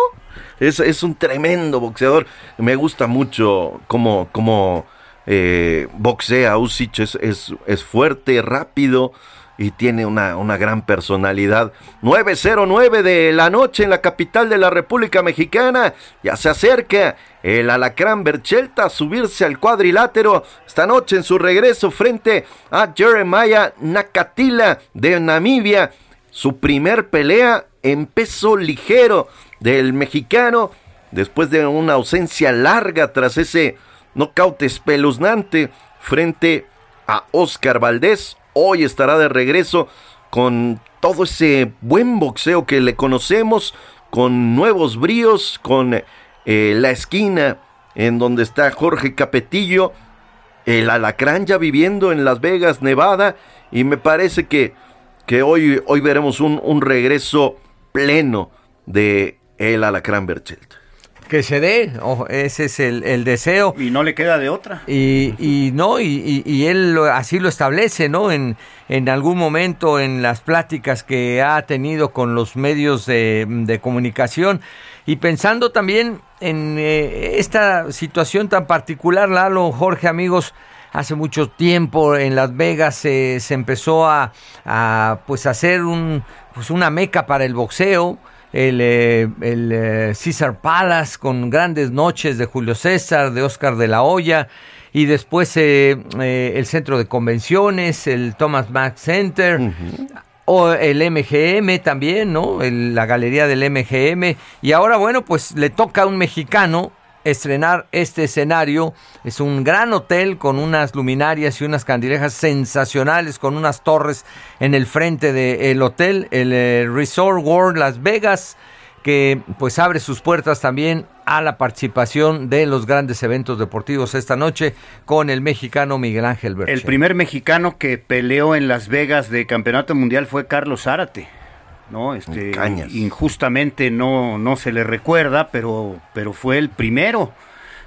S4: Es, un tremendo boxeador. Me gusta mucho cómo, cómo eh, boxea Usyk. Es, es, fuerte, rápido y tiene una, una, gran personalidad. 909 de la noche en la capital de la República Mexicana. Ya se acerca el Alacrán Berchelta a subirse al cuadrilátero esta noche en su regreso frente a Jeremiah Nakatila de Namibia. Su primer pelea en peso ligero del mexicano después de una ausencia larga tras ese nocaut espeluznante frente a Oscar Valdés. Hoy estará de regreso con todo ese buen boxeo que le conocemos, con nuevos bríos, con eh, la esquina en donde está Jorge Capetillo, el alacrán ya viviendo en Las Vegas, Nevada, y me parece que, que hoy, hoy veremos un, un regreso pleno de el Alacrán Berchelt.
S3: Que se dé, ese es el, deseo.
S2: Y no le queda de otra.
S3: Y, y no, y, él así lo establece, ¿no? En, en algún momento en las pláticas que ha tenido con los medios de, comunicación y pensando también en eh, esta situación tan particular, Lalo, Jorge, amigos, hace mucho tiempo en Las Vegas se empezó a, a pues hacer un, pues una meca para el boxeo el, eh, el eh, Caesar Palace con grandes noches de Julio César, de Oscar de la Hoya. y después eh, eh, el centro de convenciones, el Thomas Mack Center. O el MGM también, ¿no? la galería del MGM. Y ahora, bueno, pues le toca a un mexicano estrenar este escenario. Es un gran hotel con unas luminarias y unas candilejas sensacionales, con unas torres en el frente del hotel, el eh, Resort World Las Vegas, que pues abre sus puertas también a la participación de los grandes eventos deportivos esta noche con el mexicano Miguel Ángel Berche.
S2: El primer mexicano que peleó en Las Vegas de campeonato mundial fue Carlos Zárate. ¿No? Este, injustamente no, no se le recuerda, pero, pero fue el primero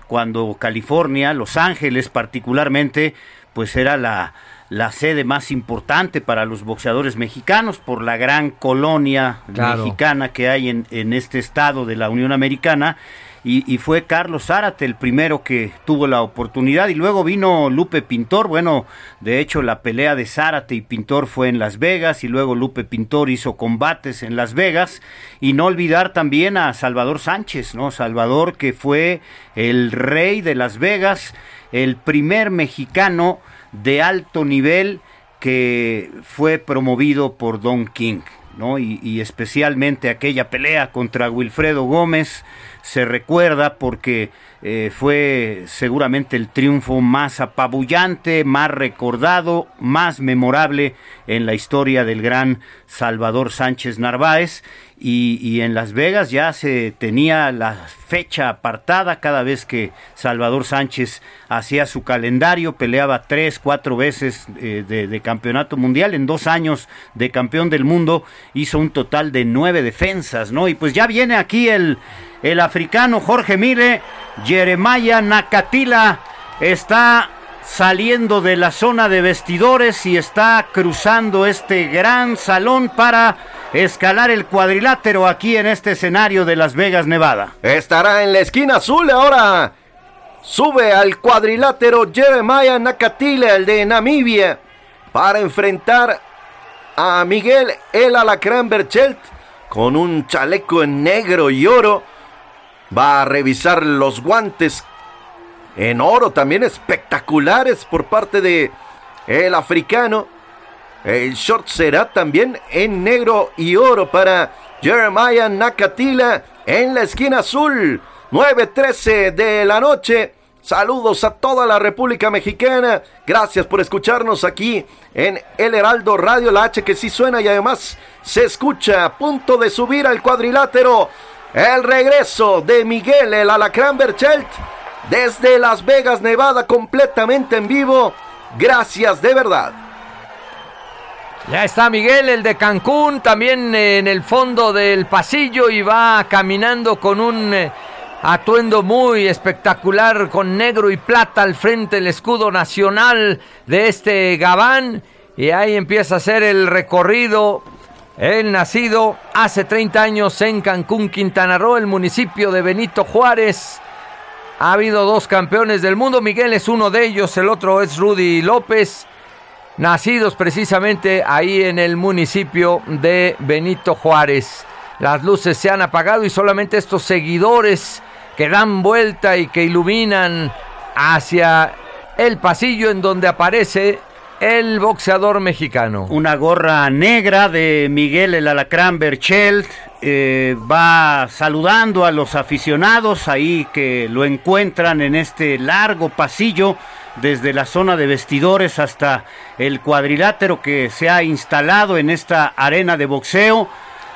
S2: cuando California, Los Ángeles particularmente, pues era la, la sede más importante para los boxeadores mexicanos por la gran colonia mexicana que hay en, en este estado de la Unión Americana y, fue Carlos Zárate el primero que tuvo la oportunidad. Y luego vino Lupe Pintor, bueno, de hecho la pelea de Zárate y Pintor fue en Las Vegas y luego Lupe Pintor hizo combates en Las Vegas. Y no olvidar también a Salvador Sánchez, ¿no? Salvador que fue el rey de Las Vegas, el primer mexicano de alto nivel que fue promovido por Don King, ¿no? Y, y especialmente aquella pelea contra Wilfredo Gómez, se recuerda porque eh, fue seguramente el triunfo más apabullante, más recordado, más memorable en la historia del gran Salvador Sánchez Narváez. Y, en Las Vegas ya se tenía la fecha apartada cada vez que Salvador Sánchez hacía su calendario, peleaba tres, cuatro veces eh, de, de, campeonato mundial, en dos años de campeón del mundo hizo un total de nueve defensas, ¿no? Y pues ya viene aquí el, el africano Jorge Mire, Jeremiah Nakatila está saliendo de la zona de vestidores y está cruzando este gran salón para escalar el cuadrilátero aquí en este escenario de Las Vegas, Nevada.
S4: Estará en la esquina azul ahora. Sube al cuadrilátero Jeremiah Nakatila, el de Namibia, para enfrentar a Miguel El Alacrán Berchelt con un chaleco en negro y oro va a revisar los guantes en oro también espectaculares por parte de el africano. El short será también en negro y oro para Jeremiah Nakatila en la esquina azul. 9.13 de la noche. Saludos a toda la República Mexicana. Gracias por escucharnos aquí en El Heraldo Radio, la H que sí suena y además se escucha a punto de subir al cuadrilátero el regreso de Miguel el Alacrán Berchelt desde Las Vegas, Nevada, completamente en vivo. Gracias de verdad.
S3: Ya está Miguel, el de Cancún, también en el fondo del pasillo y va caminando con un eh, atuendo muy espectacular con negro y plata al frente el escudo nacional de este Gabán. Y ahí empieza a hacer el recorrido el nacido hace 30 años en Cancún, Quintana Roo, el municipio de Benito Juárez. Ha habido dos campeones del mundo, Miguel es uno de ellos, el otro es Rudy López, nacidos precisamente ahí en el municipio de Benito Juárez. Las luces se han apagado y solamente estos seguidores que dan vuelta y que iluminan hacia el pasillo en donde aparece el boxeador mexicano.
S2: Una gorra negra de Miguel el Alacrán Berchelt. Eh, va saludando a los aficionados ahí que lo encuentran en este largo pasillo desde la zona de vestidores hasta el cuadrilátero que se ha instalado en esta arena de boxeo.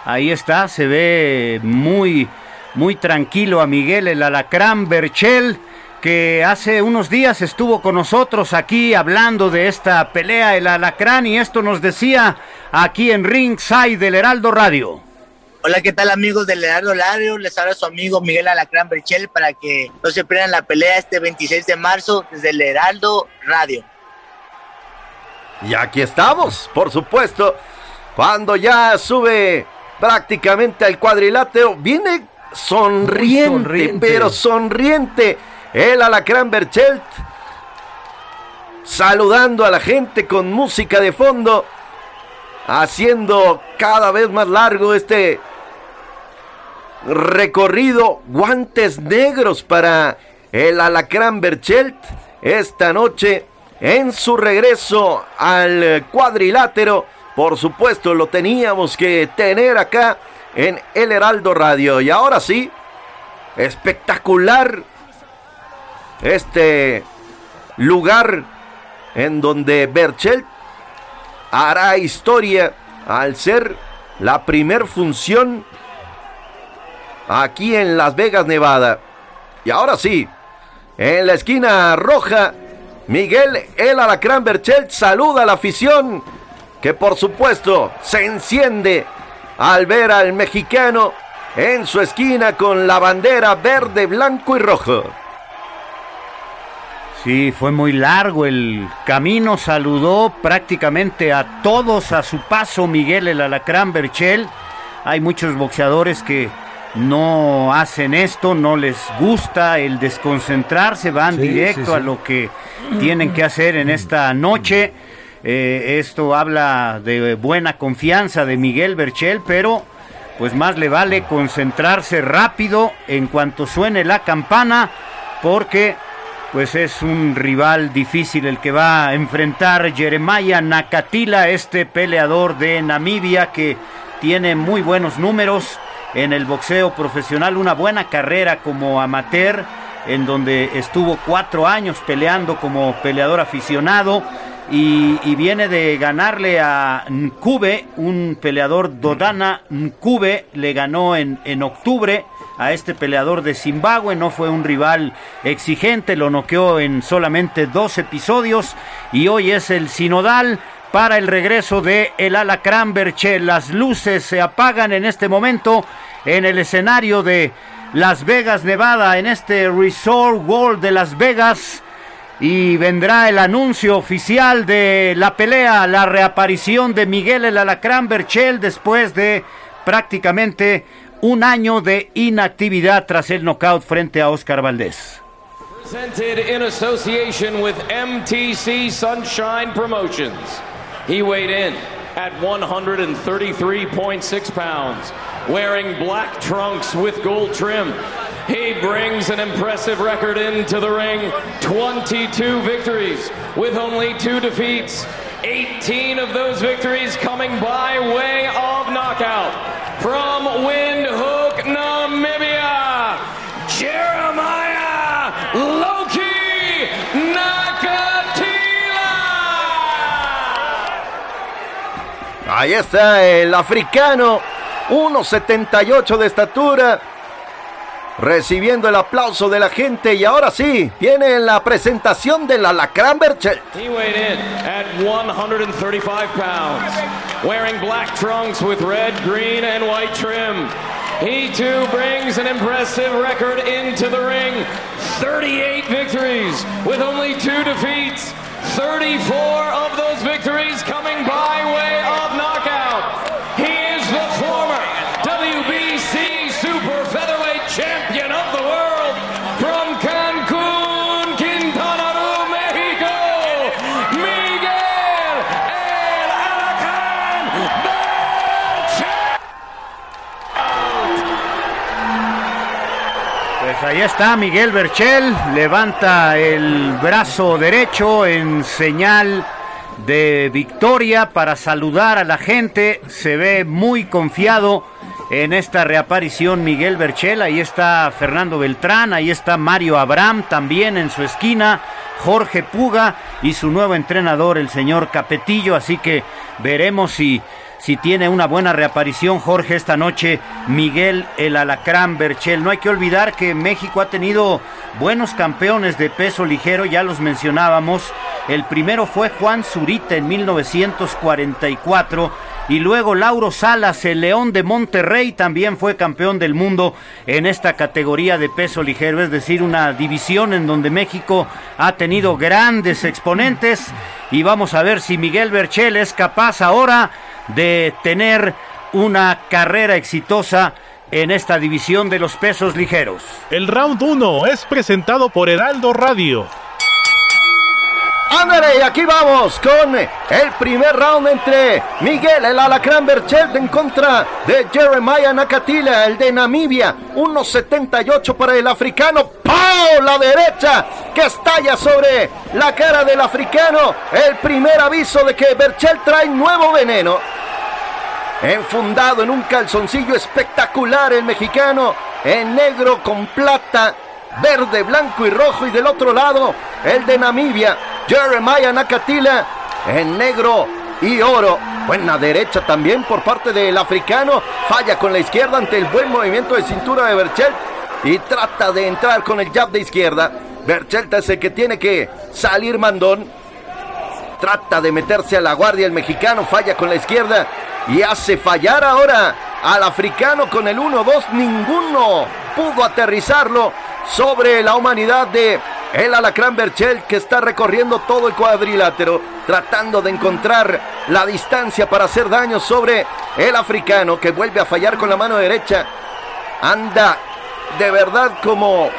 S2: Ahí está, se ve muy, muy tranquilo a Miguel el Alacrán Berchelt que hace unos días estuvo con nosotros aquí hablando de esta pelea, el alacrán, y esto nos decía aquí en Ringside del Heraldo Radio.
S9: Hola, ¿qué tal amigos del Heraldo Radio? Les habla su amigo Miguel Alacrán Berchel para que no se pierdan la pelea este 26 de marzo desde el Heraldo Radio.
S4: Y aquí estamos, por supuesto, cuando ya sube prácticamente al cuadrilátero, viene sonriente. pero sonriente el Alacrán Berchelt saludando a la gente con música de fondo, haciendo cada vez más largo este recorrido. Guantes negros para el Alacrán Berchelt, esta noche en su regreso al cuadrilátero. Por supuesto, lo teníamos que tener acá en El Heraldo Radio. Y ahora sí, espectacular este lugar en donde Berchelt hará historia al ser la primer función aquí en Las Vegas, Nevada. Y ahora sí, en la esquina roja, Miguel El Alacrán Berchelt saluda a la afición que por supuesto se enciende al ver al mexicano en su esquina con la bandera verde, blanco y rojo.
S2: Sí, fue muy largo el camino, saludó prácticamente a todos a su paso Miguel el Alacrán Berchel. Hay muchos boxeadores que no hacen esto, no les gusta el desconcentrarse, van directo a lo que tienen que hacer en esta noche. Eh, esto habla de buena confianza de Miguel Berchel, pero pues más le vale concentrarse rápido en cuanto suene la campana, porque pues es un rival difícil el que va a enfrentar Jeremiah Nakatila, este peleador de Namibia que tiene muy buenos números en el boxeo profesional, una buena carrera como amateur, en donde estuvo cuatro años peleando como peleador aficionado y, viene de ganarle a Nkube, un peleador Dodana Nkube, le ganó en, en octubre a este peleador de Zimbabue. No fue un rival exigente, lo noqueó en solamente dos episodios y hoy es el sinodal para el regreso de el Alacrán Berchel. Las luces se apagan en este momento en el escenario de Las Vegas, Nevada, en este Resort World de Las Vegas. Y vendrá el anuncio oficial de la pelea, la reaparición de Miguel el Alacrán Berchel después de prácticamente un año de inactividad tras el knockout frente a Oscar Valdés.
S10: Presented in association with MTC Sunshine Promotions. He weighed in at 133.6 pounds, wearing black trunks with gold trim. He brings an impressive record into the ring 22 victories with only two defeats. 18 of those victories coming by way of knockout. From Windhoek, Namibia, Jeremiah Loki Nakatila.
S4: Ahí está el africano, 1.78 de estatura, recibiendo el aplauso de la gente y ahora sí, viene la presentación del Alacrán Berchel.
S10: He weighed in at 135 pounds, wearing black trunks with red, green, and white trim. He too brings an impressive record into the ring 38 victories with only two defeats. 34 of those victories coming by way of knockout.
S2: Ahí está Miguel Berchel, levanta el brazo derecho en señal de victoria para saludar a la gente, se ve muy confiado en esta reaparición Miguel Berchel, ahí está Fernando Beltrán, ahí está Mario Abraham también en su esquina, Jorge Puga y su nuevo entrenador el señor Capetillo, así que veremos si si tiene una buena reaparición Jorge esta noche, Miguel el Alacrán Berchel. No hay que olvidar que México ha tenido buenos campeones de peso ligero, ya los mencionábamos. El primero fue Juan Zurita en 1944 y luego Lauro Salas, el León de Monterrey, también fue campeón del mundo en esta categoría de peso ligero, es decir, una división en donde México ha tenido grandes exponentes y vamos a ver si Miguel Berchel es capaz ahora de tener una carrera exitosa en esta división de los pesos ligeros.
S11: El round 1 es presentado por Heraldo Radio.
S4: Ándale, y aquí vamos con el primer round entre Miguel el Alacrán Berchelt en contra de Jeremiah Nakatila, el de Namibia. 1.78 para el africano. ¡Pau! La derecha que estalla sobre la cara del africano. El primer aviso de que Berchelt trae nuevo veneno. Enfundado en un calzoncillo espectacular el mexicano, en negro con plata, verde, blanco y rojo. Y del otro lado, el de Namibia, Jeremiah Nakatila en negro y oro. Buena derecha también por parte del africano. Falla con la izquierda ante el buen movimiento de cintura de Berchelt. Y trata de entrar con el jab de izquierda. Berchelt es el que tiene que salir mandón. Trata de meterse a la guardia el mexicano. Falla con la izquierda. Y hace fallar ahora al africano con el 1-2. Ninguno pudo aterrizarlo sobre la humanidad de el Alacrán Berchel que está recorriendo todo el cuadrilátero, tratando de encontrar la distancia para hacer daño sobre el africano que vuelve a fallar con la mano derecha. Anda de verdad como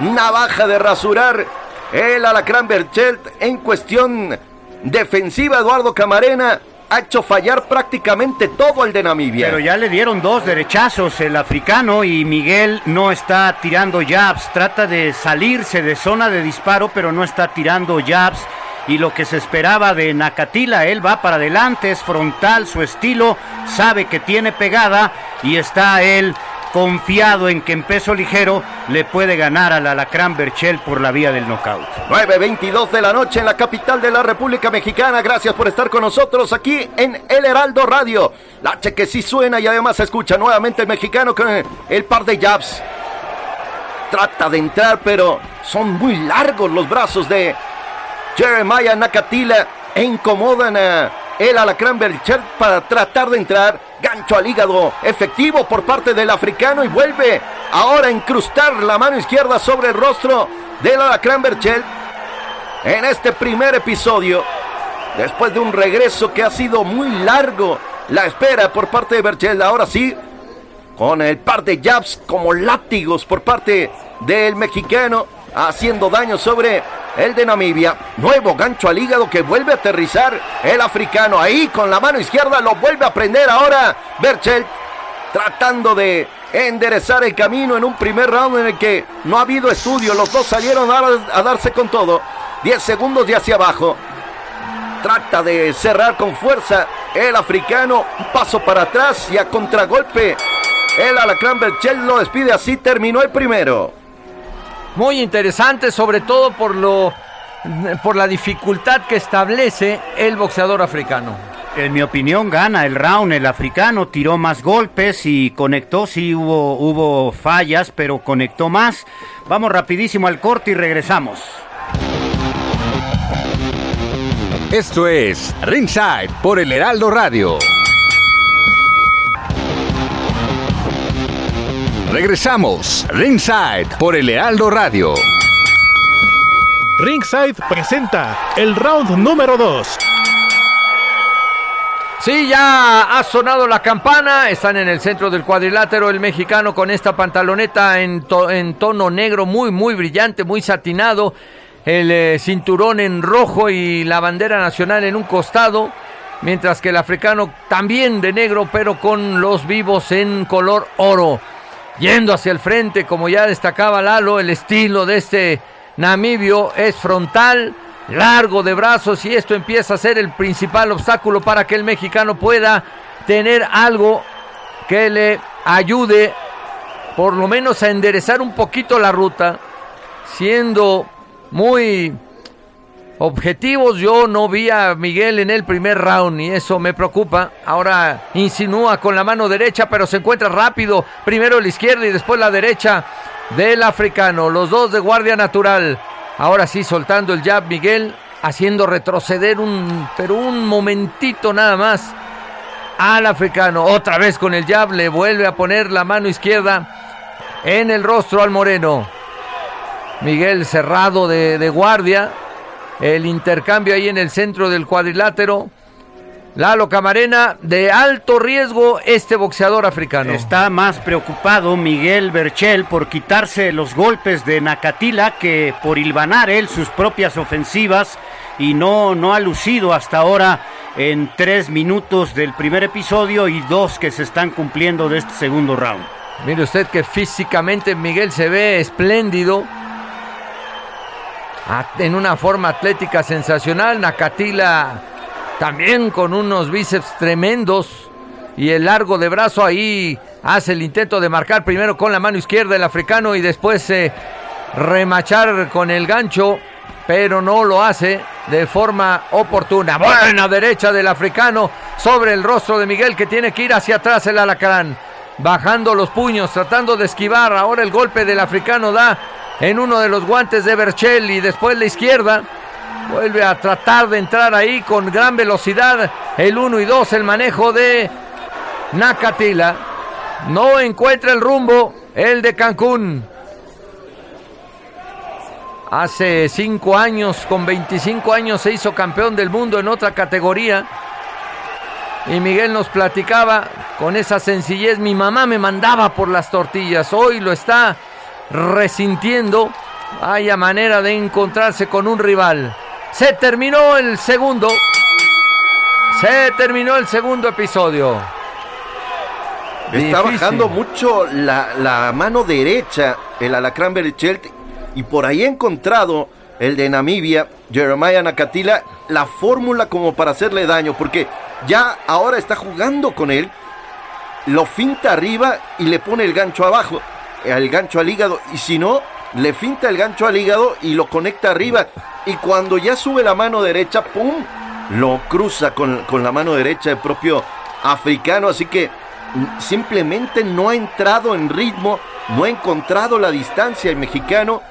S4: navaja de rasurar el Alacrán Berchel en cuestión defensiva. Eduardo Camarena ha hecho fallar prácticamente todo el de Namibia.
S2: Pero ya le dieron dos derechazos el africano y Miguel no está tirando jabs. Trata de salirse de zona de disparo, pero no está tirando jabs. Y lo que se esperaba de Nakatila, él va para adelante, es frontal su estilo, sabe que tiene pegada y está él confiado en que en peso ligero le puede ganar al Alacrán Berchel por la vía del knockout.
S4: 9.22 de la noche en la capital de la República Mexicana. Gracias por estar con nosotros aquí en El Heraldo Radio. La H que sí suena y además se escucha nuevamente el mexicano con el par de jabs. Trata de entrar, pero son muy largos los brazos de Jeremiah Nakatila e incomodan a el Alacrán Berchel para tratar de entrar Gancho al hígado efectivo por parte del africano y vuelve ahora a incrustar la mano izquierda sobre el rostro del Alacrán Berchel. En este primer episodio, después de un regreso que ha sido muy largo, la espera por parte de Berchel. Ahora sí, con el par de jabs como látigos por parte del mexicano, haciendo daño sobre el de Namibia. Nuevo gancho al hígado que vuelve a aterrizar el africano. Ahí con la mano izquierda lo vuelve a prender ahora Berchelt. Tratando de enderezar el camino en un primer round en el que no ha habido estudio. Los dos salieron a, darse con todo. 10 segundos de hacia abajo. Trata de cerrar con fuerza el africano. Un paso para atrás y a contragolpe. El Alacrán Berchelt lo despide así. Terminó el primero
S3: muy interesante, sobre todo por lo por la dificultad que establece el boxeador africano.
S2: En mi opinión gana el round, el africano tiró más golpes y conectó, sí hubo, hubo fallas, pero conectó más. Vamos rapidísimo al corte y regresamos.
S1: Esto es Ringside por el Heraldo Radio. Regresamos, Ringside por el Heraldo Radio.
S11: Ringside presenta el round número 2.
S3: Sí, ya ha sonado la campana. Están en el centro del cuadrilátero el mexicano con esta pantaloneta en, en tono negro muy, muy brillante, muy satinado. El eh, cinturón en rojo y la bandera nacional en un costado. Mientras que el africano también de negro, pero con los vivos en color oro yendo hacia el frente, como ya destacaba Lalo, el estilo de este namibio es frontal, largo de brazos y esto empieza a ser el principal obstáculo para que el mexicano pueda tener algo que le ayude por lo menos a enderezar un poquito la ruta, siendo muy objetivos. Yo no vi a Miguel en el primer round y eso me preocupa. Ahora insinúa con la mano derecha, pero se encuentra rápido. Primero la izquierda y después la derecha del africano. Los dos de guardia natural. Ahora sí, soltando el jab, Miguel, haciendo retroceder un, pero un momentito nada más al africano. Otra vez con el jab, le vuelve a poner la mano izquierda en el rostro al moreno. Miguel cerrado de, de guardia, el intercambio ahí en el centro del cuadrilátero. Lalo Camarena, de alto riesgo este boxeador africano.
S2: Está más preocupado Miguel Berchel por quitarse los golpes de Nakatila que por hilvanar él sus propias ofensivas y no, no ha lucido hasta ahora en tres minutos del primer episodio y dos que se están cumpliendo de este segundo round.
S3: Mire usted que físicamente Miguel se ve espléndido. En una forma atlética sensacional. Nakatila también con unos bíceps tremendos. Y el largo de brazo ahí hace el intento de marcar primero con la mano izquierda el africano y después eh, remachar con el gancho. Pero no lo hace de forma oportuna. Buena derecha del africano sobre el rostro de Miguel que tiene que ir hacia atrás el alacrán bajando los puños, tratando de esquivar. Ahora el golpe del africano da en uno de los guantes de Berchel y después la izquierda. Vuelve a tratar de entrar ahí con gran velocidad. El 1 y 2, el manejo de Nakatila. No encuentra el rumbo, el de Cancún. Hace cinco años, con 25 años, se hizo campeón del mundo en otra categoría. Y Miguel nos platicaba con esa sencillez, mi mamá me mandaba por las tortillas, hoy lo está resintiendo, haya manera de encontrarse con un rival. Se terminó el segundo, se terminó el segundo episodio.
S4: Está bajando mucho la, mano derecha el alacrán Berichelt y por ahí he encontrado el de Namibia, Jeremiah Nakatila, la fórmula como para hacerle daño, porque ya ahora está jugando con él, lo finta arriba y le pone el gancho abajo, el gancho al hígado, y si no, le finta el gancho al hígado y lo conecta arriba, y cuando ya sube la mano derecha, ¡pum! Lo cruza con, con la mano derecha el propio africano, así que simplemente no ha entrado en ritmo, no ha encontrado la distancia el mexicano.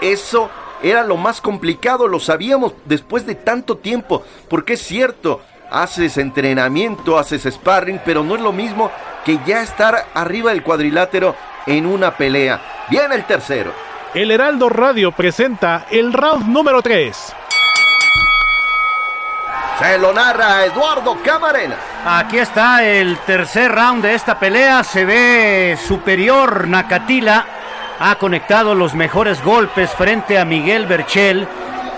S4: Eso era lo más complicado, lo sabíamos después de tanto tiempo, porque es cierto, haces entrenamiento, haces sparring, pero no es lo mismo que ya estar arriba del cuadrilátero en una pelea. Viene el tercero.
S11: El Heraldo Radio presenta el round número 3.
S4: Se lo narra Eduardo Camarena.
S2: Aquí está el tercer round de esta pelea. Se ve superior Nakatila. Ha conectado los mejores golpes frente a Miguel Berchel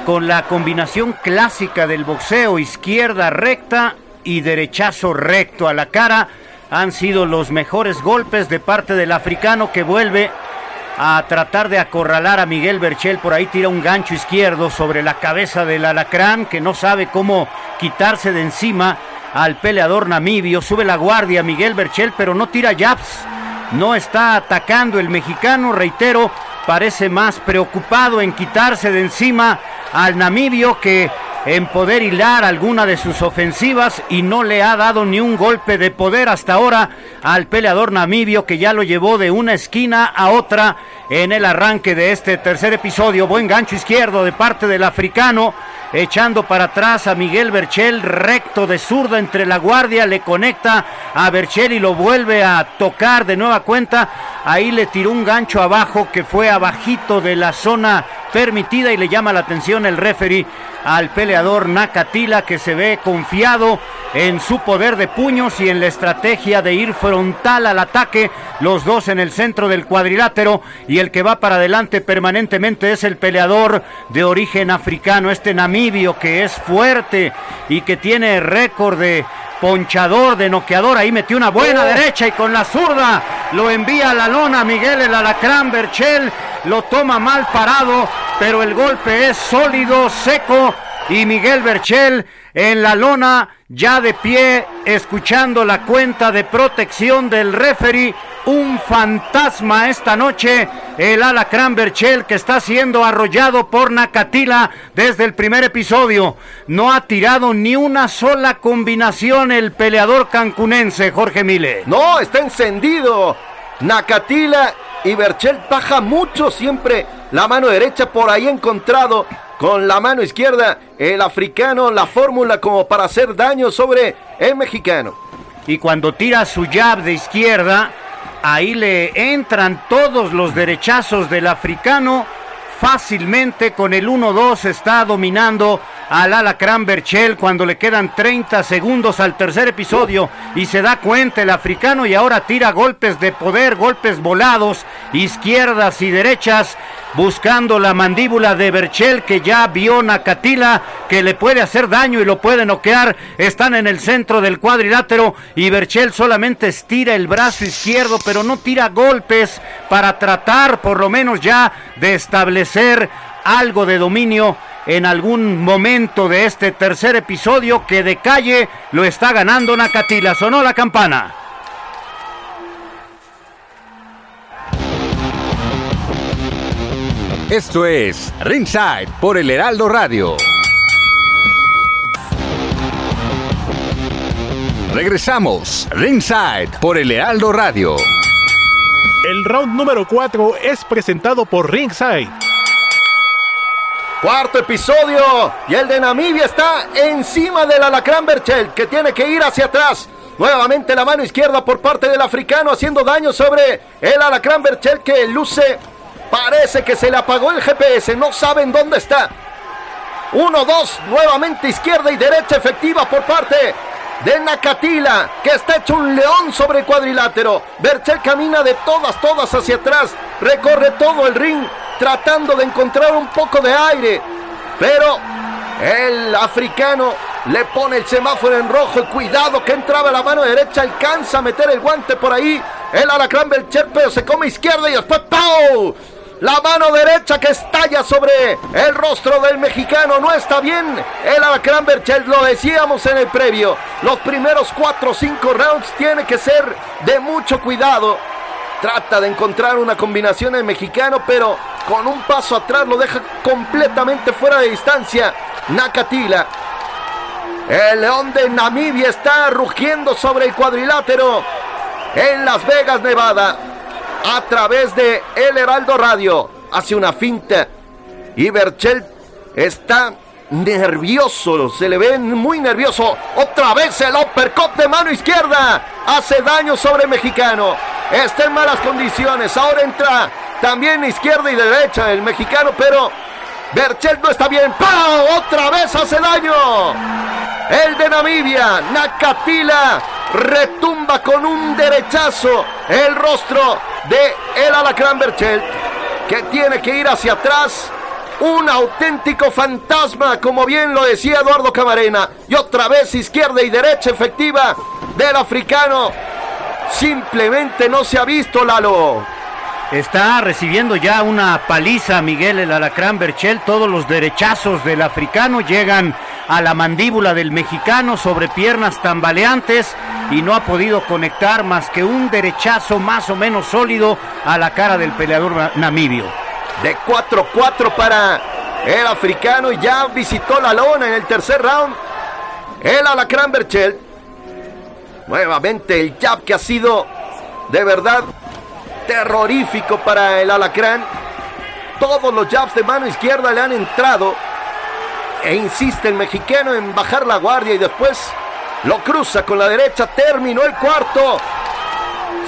S2: con la combinación clásica del boxeo izquierda recta y derechazo recto a la cara. Han sido los mejores golpes de parte del africano que vuelve a tratar de acorralar a Miguel Berchel. Por ahí tira un gancho izquierdo sobre la cabeza del alacrán que no sabe cómo quitarse de encima al peleador namibio. Sube la guardia Miguel Berchel, pero no tira jabs. No está atacando el mexicano, reitero, parece más preocupado en quitarse de encima al namibio que en poder hilar alguna de sus ofensivas y no le ha dado ni un golpe de poder hasta ahora al peleador namibio que ya lo llevó de una esquina a otra en el arranque de este tercer episodio. Buen gancho izquierdo de parte del africano echando para atrás a Miguel Berchel, recto de zurda entre la guardia, le conecta a Berchel y lo vuelve a tocar de nueva cuenta. Ahí le tiró un gancho abajo que fue abajito de la zona permitida y le llama la atención el referee al peleador Nakatila que se ve confiado en su poder de puños y en la estrategia de ir frontal al ataque, los dos en el centro del cuadrilátero y el que va para adelante permanentemente es el peleador de origen africano, este namibio que es fuerte y que tiene récord de ponchador, de noqueador, ahí metió una buena oh. derecha y con la zurda lo envía a la lona Miguel el alacrán Berchel, lo toma mal parado, pero el golpe es sólido, seco. Y Miguel Berchel en la lona, ya de pie, escuchando la cuenta de protección del referee. Un fantasma esta noche, el Alacrán Berchel, que está siendo arrollado por Nakatila desde el primer episodio. No ha tirado ni una sola combinación el peleador cancunense, Jorge Mile.
S4: No, está encendido. Nakatila y Berchel baja mucho siempre la mano derecha por ahí encontrado con la mano izquierda el africano la fórmula como para hacer daño sobre el mexicano.
S2: Y cuando tira su jab de izquierda, ahí le entran todos los derechazos del africano. Fácilmente con el 1-2 está dominando al Alacrán Berchel cuando le quedan 30 segundos al tercer episodio y se da cuenta el africano y ahora tira golpes de poder, golpes volados, izquierdas y derechas buscando la mandíbula de Berchel que ya vio Nakatila que le puede hacer daño y lo puede noquear. Están en el centro del cuadrilátero y Berchel solamente estira el brazo izquierdo pero no tira golpes para tratar por lo menos ya de establecer algo de dominio en algún momento de este tercer episodio que de calle lo está ganando Nakatila. Sonó la campana.
S1: Esto es Ringside por el Heraldo Radio. Regresamos, Ringside por el Heraldo Radio.
S11: El round número 4 es presentado por Ringside.
S4: Cuarto episodio y el de Namibia está encima del alacrán Berchel que tiene que ir hacia atrás. Nuevamente la mano izquierda por parte del africano haciendo daño sobre el alacrán Berchel que luce Parece que se le apagó el GPS, no saben dónde está. Uno, dos, nuevamente izquierda y derecha efectiva por parte de Nakatila, que está hecho un león sobre el cuadrilátero. Berchel camina de todas, todas hacia atrás, recorre todo el ring, tratando de encontrar un poco de aire. Pero el africano le pone el semáforo en rojo cuidado que entraba la mano derecha, alcanza a meter el guante por ahí. El alacrán Berchel, pero se come izquierda y después ¡pau! La mano derecha que estalla sobre el rostro del mexicano no está bien. El Alacrán Berchel, lo decíamos en el previo. Los primeros 4 o 5 rounds tiene que ser de mucho cuidado. Trata de encontrar una combinación en mexicano, pero con un paso atrás lo deja completamente fuera de distancia. Nakatila. El león de Namibia está rugiendo sobre el cuadrilátero en Las Vegas, Nevada a través de El Heraldo Radio. Hace una finta y Berchel está nervioso, se le ve muy nervioso. Otra vez el uppercut de mano izquierda hace daño sobre mexicano. Está en malas condiciones. Ahora entra también izquierda y derecha el mexicano, pero Berchel no está bien. ¡Pau! Otra vez hace daño. El de Namibia, Nakatila, retumba con un derechazo el rostro de el Alacrán Berchel, que tiene que ir hacia atrás. Un auténtico fantasma, como bien lo decía Eduardo Camarena. Y otra vez izquierda y derecha efectiva del africano. Simplemente no se ha visto, Lalo.
S2: Está recibiendo ya una paliza Miguel el Alacrán Berchel. Todos los derechazos del africano llegan a la mandíbula del mexicano sobre piernas tambaleantes y no ha podido conectar más que un derechazo más o menos sólido a la cara del peleador namibio.
S4: De 4-4 para el africano. Ya visitó la lona en el tercer round. El Alacrán Berchel. Nuevamente el jab que ha sido de verdad terrorífico para el alacrán. Todos los jabs de mano izquierda le han entrado. E insiste el mexicano en bajar la guardia y después lo cruza con la derecha. Terminó el cuarto.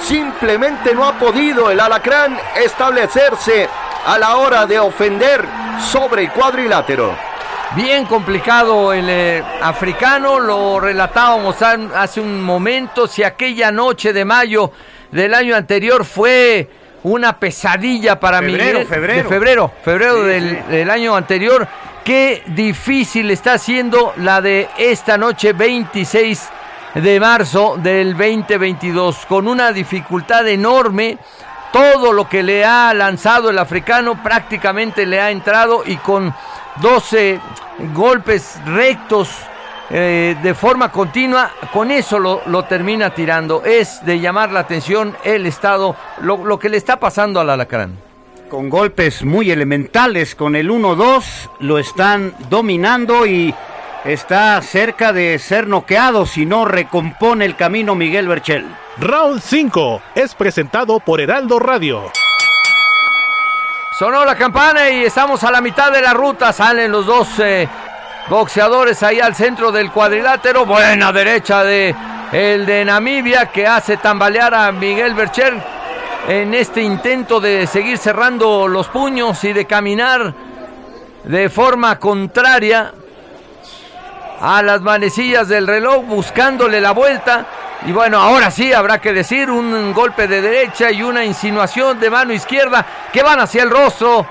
S4: Simplemente no ha podido el alacrán establecerse a la hora de ofender sobre el cuadrilátero.
S3: Bien complicado el eh, africano, lo relatábamos hace un momento, si aquella noche de mayo del año anterior fue una pesadilla para.
S2: Febrero,
S3: febrero. De febrero, febrero del, del, año anterior. Qué difícil está siendo la de esta noche 26 de marzo del 2022, con una dificultad enorme. Todo lo que le ha lanzado el africano prácticamente le ha entrado y con 12 golpes rectos eh, de forma continua, con eso lo, lo, termina tirando. Es de llamar la atención el estado, lo, lo que le está pasando al alacrán.
S2: Con golpes muy elementales, con el 1-2 lo están dominando y está cerca de ser noqueado si no recompone el camino Miguel Berchel.
S11: Round 5 es presentado por Heraldo Radio.
S3: Sonó la campana y estamos a la mitad de la ruta. Salen los dos eh, boxeadores ahí al centro del cuadrilátero. Buena derecha de el de Namibia que hace tambalear a Miguel Bercher en este intento de seguir cerrando los puños y de caminar de forma contraria. a las manecillas del reloj buscándole la vuelta. Y bueno, ahora sí habrá que decir un golpe de derecha y una insinuación de mano izquierda que van hacia el rostro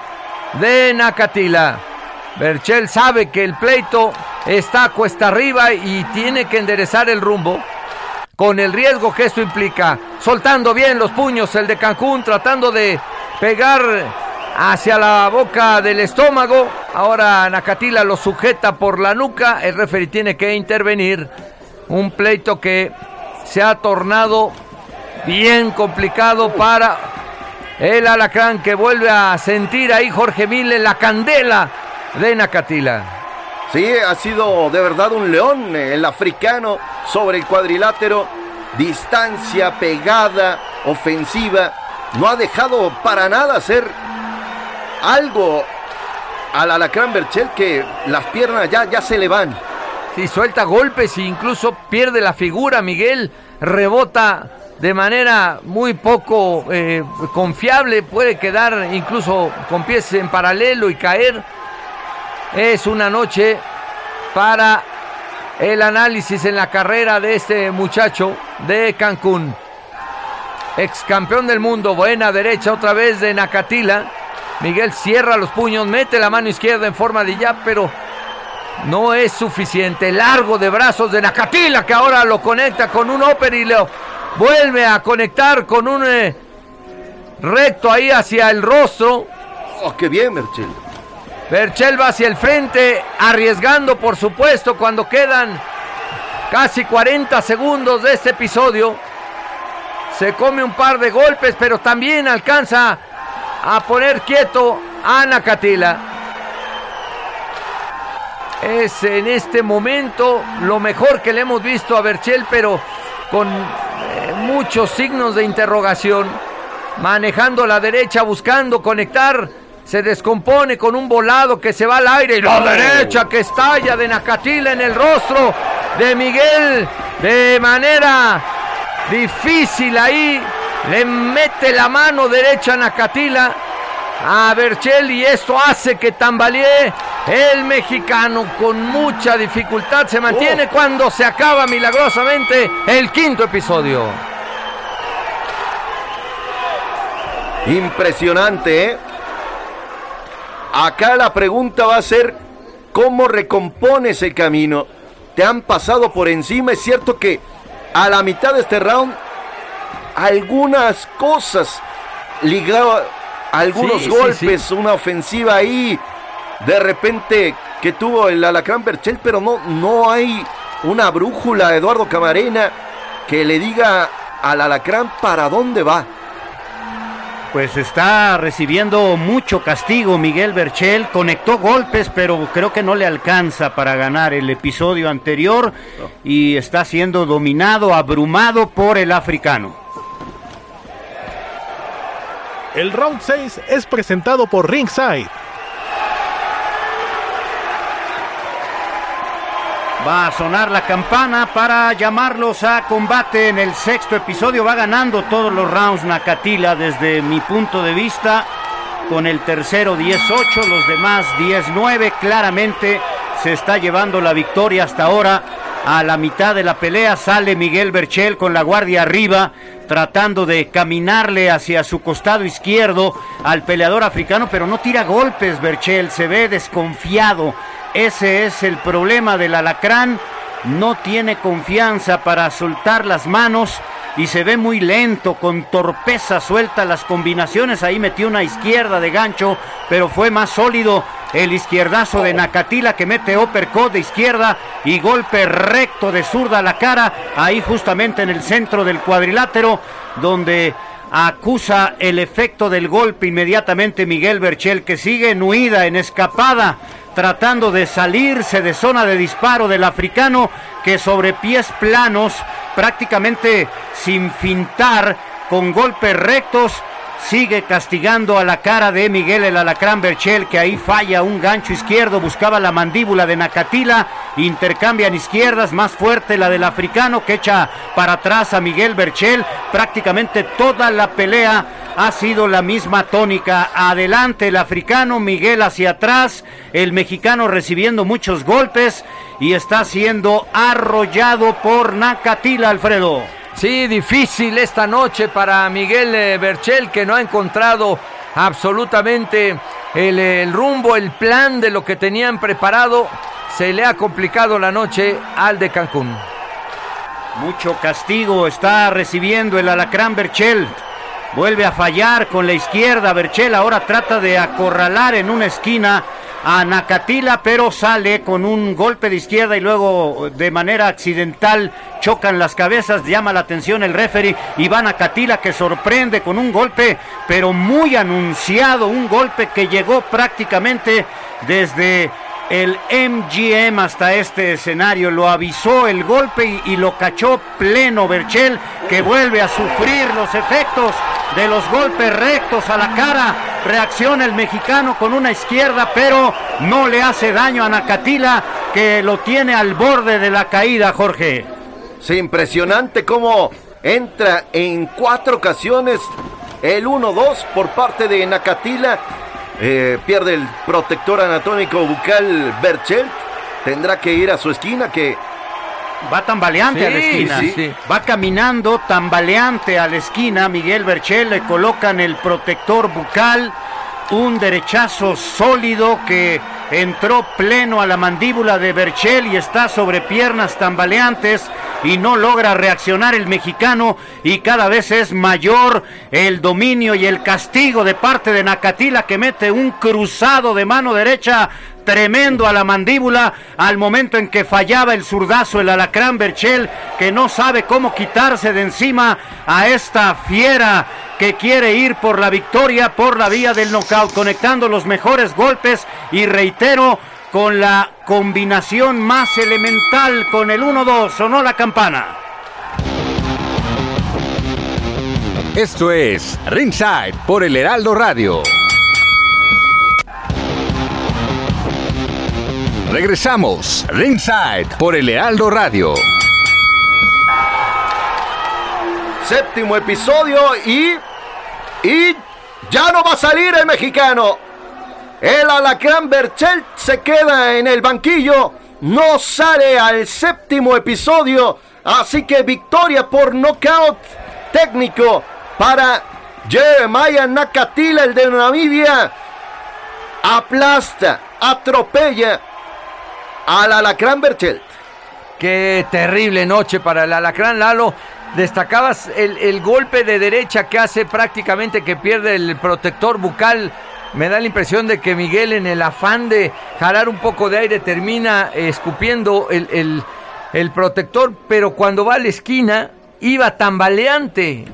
S3: de Nakatila. Berchel sabe que el pleito está cuesta arriba y tiene que enderezar el rumbo con el riesgo que esto implica. Soltando bien los puños el de Cancún, tratando de pegar hacia la boca del estómago. Ahora Nakatila lo sujeta por la nuca. El referee tiene que intervenir. Un pleito que se ha tornado bien complicado para el alacrán que vuelve a sentir ahí Jorge Mille la candela de Nakatila.
S4: Sí, ha sido de verdad un león el africano sobre el cuadrilátero. Distancia, pegada, ofensiva. No ha dejado para nada hacer algo al alacrán Berchel que las piernas ya, ya se le van.
S3: Sí, suelta golpes e incluso pierde la figura. Miguel rebota de manera muy poco eh, confiable. Puede quedar incluso con pies en paralelo y caer. Es una noche para el análisis en la carrera de este muchacho de Cancún. Ex campeón del mundo, buena derecha otra vez de Nakatila. Miguel cierra los puños, mete la mano izquierda en forma de ya, pero no es suficiente. Largo de brazos de Nakatila que ahora lo conecta con un upper y lo vuelve a conectar con un eh, recto ahí hacia el rostro.
S4: Oh, qué bien, Berchel.
S3: Berchel va hacia el frente, arriesgando por supuesto cuando quedan casi 40 segundos de este episodio. Se come un par de golpes, pero también alcanza a poner quieto a Nakatila. Es en este momento lo mejor que le hemos visto a Berchel, pero con eh, muchos signos de interrogación. Manejando la derecha, buscando conectar. Se descompone con un volado que se va al aire y la derecha que estalla de Nakatila en el rostro de Miguel de manera difícil ahí. Le mete la mano derecha a Nakatila a Berchel y esto hace que tambalee el mexicano con mucha dificultad. Se mantiene cuando se acaba milagrosamente el quinto episodio.
S4: Impresionante, ¿eh? Acá la pregunta va a ser, ¿cómo recompones el camino? Te han pasado por encima, es cierto que a la mitad de este round algunas cosas ligadas, algunos
S3: Sí, sí,
S4: golpes,
S3: sí.
S4: una ofensiva ahí, de repente que tuvo el Alacrán Berchel, pero no, no hay una brújula, Eduardo Camarena, que le diga al Alacrán para dónde va.
S2: Pues está recibiendo mucho castigo Miguel Berchel, conectó golpes, pero creo que no le alcanza para ganar el episodio anterior y está siendo dominado, abrumado por el africano.
S11: El round 6 es presentado por Ringside.
S2: Va a sonar la campana para llamarlos a combate en el sexto episodio. Va ganando todos los rounds Nakatila desde mi punto de vista. Con el tercero 10-8, los demás 10-9. Claramente se está llevando la victoria hasta ahora. A la mitad de la pelea sale Miguel Berchel con la guardia arriba, tratando de caminarle hacia su costado izquierdo al peleador africano, pero no tira golpes Berchel, se ve desconfiado. Ese es el problema del alacrán. No tiene confianza para soltar las manos y se ve muy lento, con torpeza suelta las combinaciones. Ahí metió una izquierda de gancho, pero fue más sólido el izquierdazo de Nakatila que mete uppercut de izquierda y golpe recto de zurda a la cara. Ahí justamente en el centro del cuadrilátero, donde acusa el efecto del golpe inmediatamente Miguel Berchel, que sigue en huida, en escapada tratando de salirse de zona de disparo del africano que sobre pies planos, prácticamente sin fintar, con golpes rectos, sigue castigando a la cara de Miguel el Alacrán Berchel, que ahí falla un gancho izquierdo, buscaba la mandíbula de Nakatila, intercambian izquierdas, más fuerte la del africano que echa para atrás a Miguel Berchel, prácticamente toda la pelea ha sido la misma tónica. Adelante el africano, Miguel hacia atrás, el mexicano recibiendo muchos golpes y está siendo arrollado por Nakatila, Alfredo.
S3: Sí, difícil esta noche para Miguel eh, Berchel que no ha encontrado absolutamente el, el, rumbo, el plan de lo que tenían preparado. Se le ha complicado la noche al de Cancún.
S2: Mucho castigo está recibiendo el alacrán Berchel. Vuelve a fallar con la izquierda. Berchel ahora trata de acorralar en una esquina a Nakatila, pero sale con un golpe de izquierda y luego de manera accidental chocan las cabezas. Llama la atención el referee Iván Nakatila que sorprende con un golpe, pero muy anunciado. Un golpe que llegó prácticamente desde el MGM hasta este escenario. Lo avisó el golpe y, lo cachó pleno Berchel, que vuelve a sufrir los efectos de los golpes rectos a la cara. Reacciona el mexicano con una izquierda, pero no le hace daño a Nakatila, que lo tiene al borde de la caída, Jorge.
S4: Sí, impresionante cómo entra en cuatro ocasiones el 1-2 por parte de Nakatila eh, pierde el protector anatómico bucal Berchelt. Tendrá que ir a su esquina que...
S2: Va tambaleante
S3: Sí,
S2: a la esquina.
S3: sí, sí.
S2: Va caminando tambaleante a la esquina. Miguel Berchel le colocan el protector bucal. Un derechazo sólido que entró pleno a la mandíbula de Berchel y está sobre piernas tambaleantes y no logra reaccionar el mexicano y cada vez es mayor el dominio y el castigo de parte de Nakatila que mete un cruzado de mano derecha tremendo a la mandíbula al momento en que fallaba el zurdazo el alacrán Berchel que no sabe cómo quitarse de encima a esta fiera que quiere ir por la victoria por la vía del knockout conectando los mejores golpes y reitero con la combinación más elemental con el 1-2 sonó la campana
S1: Esto es Ringside por el Heraldo Radio. Regresamos, Ringside por el Heraldo Radio.
S4: Séptimo episodio y... Y ya no va a salir el mexicano. El alacrán Berchelt se queda en el banquillo. No sale al séptimo episodio. Así que victoria por nocaut técnico para Jeremiah Nakatila, el de Namibia. Aplasta, atropella al alacrán Berchelt.
S3: Qué terrible noche para el Alacrán Lalo. Destacabas el, el golpe de derecha que hace prácticamente que pierde el protector bucal. Me da la impresión de que Miguel en el afán de jalar un poco de aire termina escupiendo el, el- el protector, pero cuando va a la esquina iba tambaleante.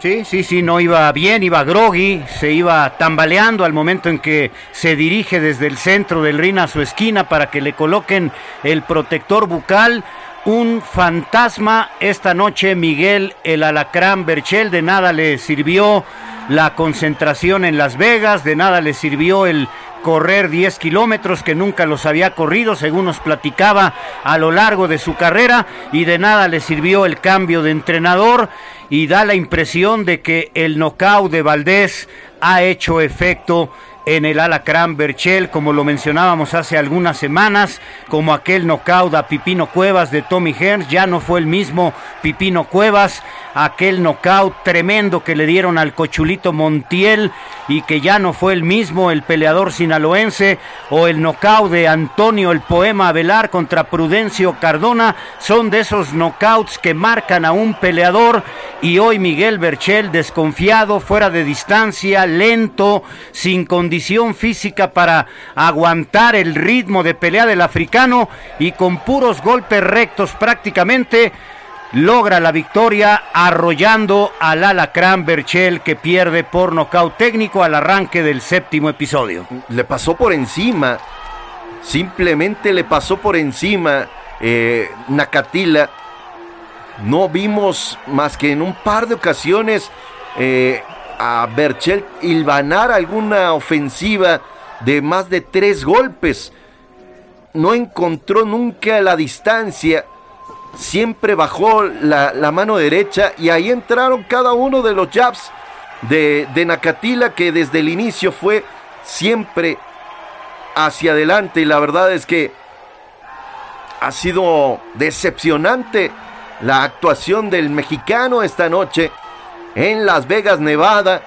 S2: Sí, sí, sí, no iba bien, iba groggy, se iba tambaleando al momento en que se dirige desde el centro del ring a su esquina para que le coloquen el protector bucal. Un fantasma esta noche, Miguel el Alacrán Berchel, de nada le sirvió la concentración en Las Vegas, de nada le sirvió el correr 10 kilómetros que nunca los había corrido, según nos platicaba a lo largo de su carrera, y de nada le sirvió el cambio de entrenador, y da la impresión de que el knockout de Valdés ha hecho efecto en el Alacrán Berchel, como lo mencionábamos hace algunas semanas, como aquel knockout a Pipino Cuevas de Tommy Hearns, ya no fue el mismo Pipino Cuevas, aquel knockout tremendo que le dieron al Cochulito Montiel y que ya no fue el mismo el peleador sinaloense, o el knockout de Antonio el Poema Velar contra Prudencio Cardona, son de esos knockouts que marcan a un peleador y hoy Miguel Berchel desconfiado, fuera de distancia, lento, sin condición física para aguantar el ritmo de pelea del africano y con puros golpes rectos prácticamente logra la victoria arrollando al alacrán Berchel que pierde por nocaut técnico al arranque del séptimo episodio.
S4: Le pasó por encima, simplemente le pasó por encima eh, Nakatila. No vimos más que en un par de ocasiones eh, a Berchel hilvanar alguna ofensiva de más de tres golpes. No encontró nunca la distancia. Siempre bajó la, la mano derecha y ahí entraron cada uno de los jabs de, de Nakatila que desde el inicio fue siempre hacia adelante. Y la verdad es que ha sido decepcionante la actuación del mexicano esta noche en Las Vegas, Nevada,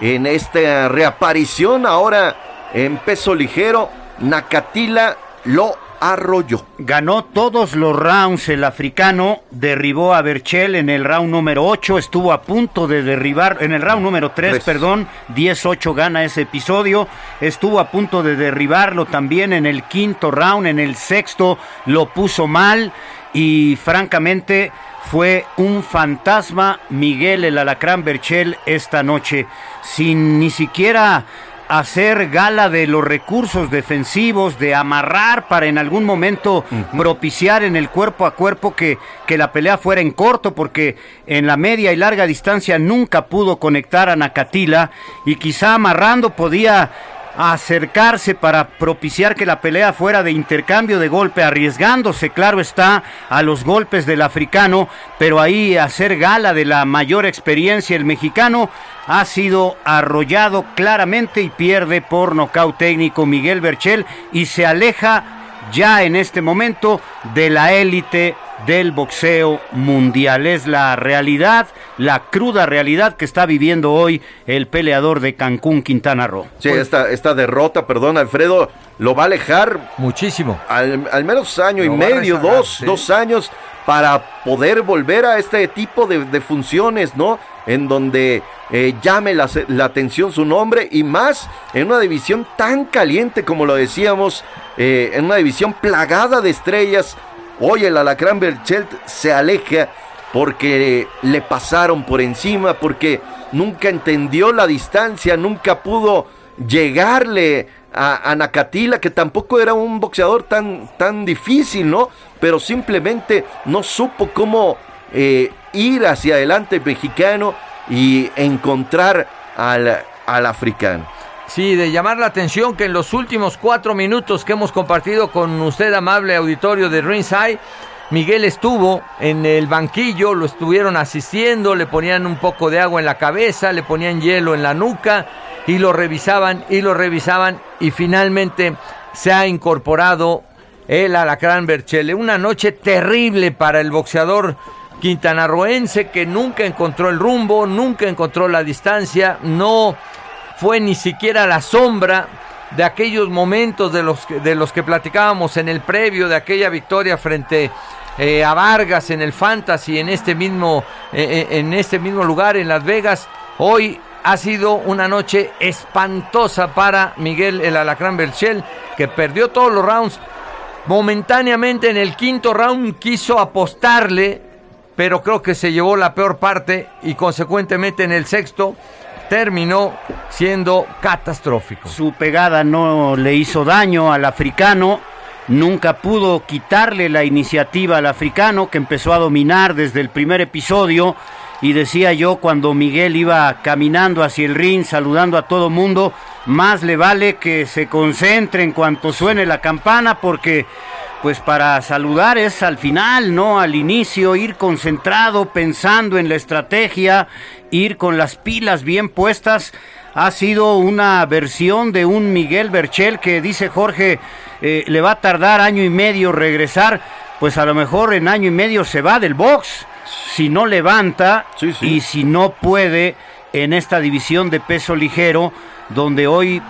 S4: en esta reaparición. Ahora en peso ligero, Nakatila lo arrolló.
S2: Ganó todos los rounds el africano, derribó a Berchel en el round número 8, estuvo a punto de derribar, en el round número 3,
S4: Tres.
S2: perdón, 10-8 gana ese episodio, estuvo a punto de derribarlo también en el quinto round, en el sexto lo puso mal y francamente fue un fantasma Miguel el Alacrán Berchel esta noche, sin ni siquiera hacer gala de los recursos defensivos, de amarrar para en algún momento propiciar en el cuerpo a cuerpo que, que la pelea fuera en corto, porque en la media y larga distancia nunca pudo conectar a Nakatila y quizá amarrando podía acercarse para propiciar que la pelea fuera de intercambio de golpe, arriesgándose, claro está, a los golpes del africano, pero ahí hacer gala de la mayor experiencia el mexicano ha sido arrollado claramente y pierde por nocaut técnico Miguel Berchel y se aleja ya en este momento de la élite del boxeo mundial. Es la realidad, la cruda realidad que está viviendo hoy el peleador de Cancún, Quintana Roo.
S4: Sí, esta, esta derrota, perdón, Alfredo, lo va a alejar
S3: muchísimo.
S4: Al, al menos año
S3: Lo
S4: y medio,
S3: rezagar,
S4: dos,
S3: sí.
S4: dos años para poder volver a este tipo de, de funciones, ¿no? En donde eh, llame la, la atención su nombre y más en una división tan caliente como lo decíamos, eh, en una división plagada de estrellas. Hoy el Alacrán Berchelt se aleja porque le pasaron por encima, porque nunca entendió la distancia, nunca pudo llegarle a, a Nakatila, que tampoco era un boxeador tan, tan difícil, ¿no? Pero simplemente no supo cómo eh, ir hacia adelante el mexicano y encontrar al, al africano.
S3: Sí, de llamar la atención que en los últimos cuatro minutos que hemos compartido con usted, amable auditorio de Ringside, Miguel estuvo en el banquillo, lo estuvieron asistiendo, le ponían un poco de agua en la cabeza, le ponían hielo en la nuca y lo revisaban y lo revisaban y finalmente se ha incorporado el Alacrán Berchele. Una noche terrible para el boxeador quintanarroense que nunca encontró el rumbo, nunca encontró la distancia, no fue ni siquiera la sombra de aquellos momentos de los, que- de los que platicábamos en el previo, de aquella victoria frente eh, a Vargas en el Fantasy, en este mismo, eh, eh, en este mismo lugar, en Las Vegas. Hoy ha sido una noche espantosa para Miguel el Alacrán Berchel, que perdió todos los rounds. Momentáneamente en el quinto round quiso apostarle, pero creo que se llevó la peor parte y consecuentemente en el sexto terminó siendo catastrófico.
S2: Su pegada no le hizo daño al africano, nunca pudo quitarle la iniciativa al africano que empezó a dominar desde el primer episodio y decía yo cuando Miguel iba caminando hacia el ring saludando a todo mundo, más le vale que se concentre en cuanto suene la campana porque pues para saludar es al final, no al inicio, ir concentrado, pensando en la estrategia, ir con las pilas bien puestas. Ha sido una versión de un Miguel Berchel que dice Jorge, eh, le va a tardar año y medio regresar, pues a lo mejor en año y medio se va del box, si no levanta y si no puede en esta división de peso ligero, donde hoy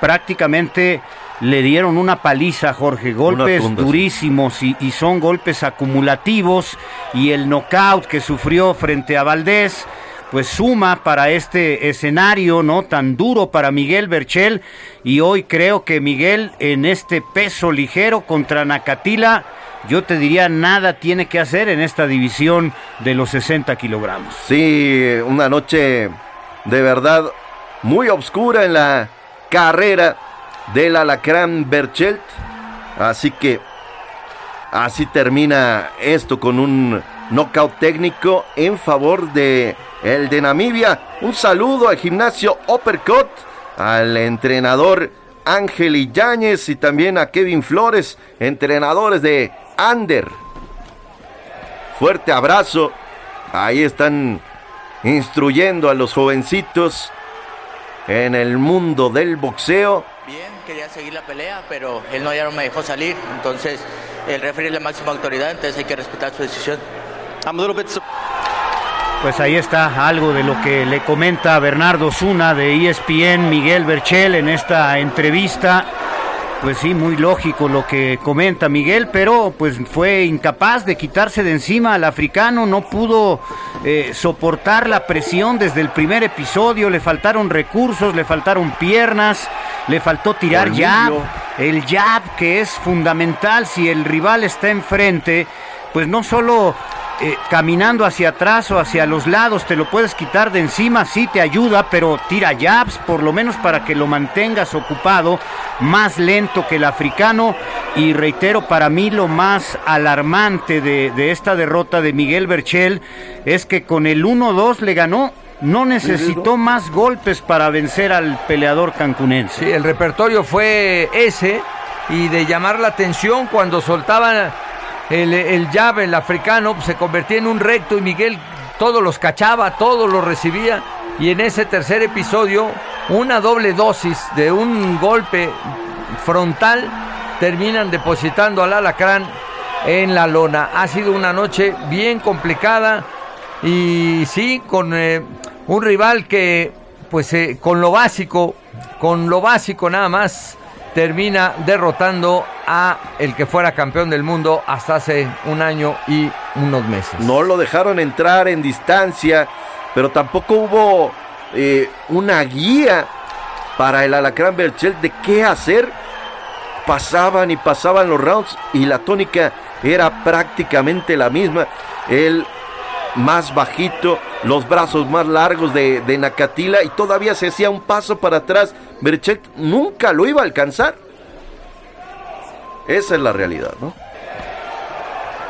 S2: prácticamente le dieron una paliza, Jorge, golpes
S4: tunda, sí.
S2: durísimos y, y son golpes acumulativos y el knockout que sufrió frente a Valdés pues suma para este escenario no tan duro para Miguel Berchel y hoy creo que Miguel en este peso ligero contra Nakatila yo te diría nada tiene que hacer en esta división de los 60 kilogramos.
S4: Sí, una noche de verdad muy oscura en la carrera del Alacrán Berchelt. Así que así termina esto con un knockout técnico en favor de el de Namibia. Un saludo al gimnasio Uppercut, al entrenador Ángel Illañez y también a Kevin Flores, entrenadores de Ander. Fuerte abrazo. Ahí están instruyendo a los jovencitos en el mundo del boxeo.
S9: Quería seguir la pelea, pero él no ya no me dejó salir. Entonces, el referee es la máxima autoridad, entonces hay que respetar su decisión.
S2: Pues ahí está algo de lo que le comenta Bernardo Zuna de ESPN, Miguel Berchel, en esta entrevista. Pues sí, muy lógico lo que comenta Miguel, pero pues fue incapaz de quitarse de encima al africano, no pudo eh, soportar la presión desde el primer episodio, le faltaron recursos, le faltaron piernas, le faltó tirar jab, el jab que es fundamental si el rival está enfrente, pues no solo eh, caminando hacia atrás o hacia los lados, te lo puedes quitar de encima, sí te ayuda, pero tira jabs, por lo menos para que lo mantengas ocupado, más lento que el africano. Y reitero, para mí lo más alarmante de, de esta derrota de Miguel Berchel es que con el 1-2 le ganó no necesitó más golpes para vencer al peleador cancunense.
S3: Sí, el repertorio fue ese y de llamar la atención cuando soltaban el, el jab, el africano, se convertía en un recto y Miguel todos los cachaba, todos los recibía. Y en ese tercer episodio, una doble dosis de un golpe frontal terminan depositando al alacrán en la lona. Ha sido una noche bien complicada y sí, con eh, un rival que, pues eh, con lo básico, con lo básico nada más, termina derrotando a el que fuera campeón del mundo hasta hace un año y unos meses.
S4: No lo dejaron entrar en distancia, pero tampoco hubo eh, una guía para el Alacrán Berchel de qué hacer. Pasaban y pasaban los rounds y la tónica era prácticamente la misma. El más bajito, los brazos más largos de, de Nakatila y todavía se hacía un paso para atrás. Berchel nunca lo iba a alcanzar. Esa es la realidad, ¿no?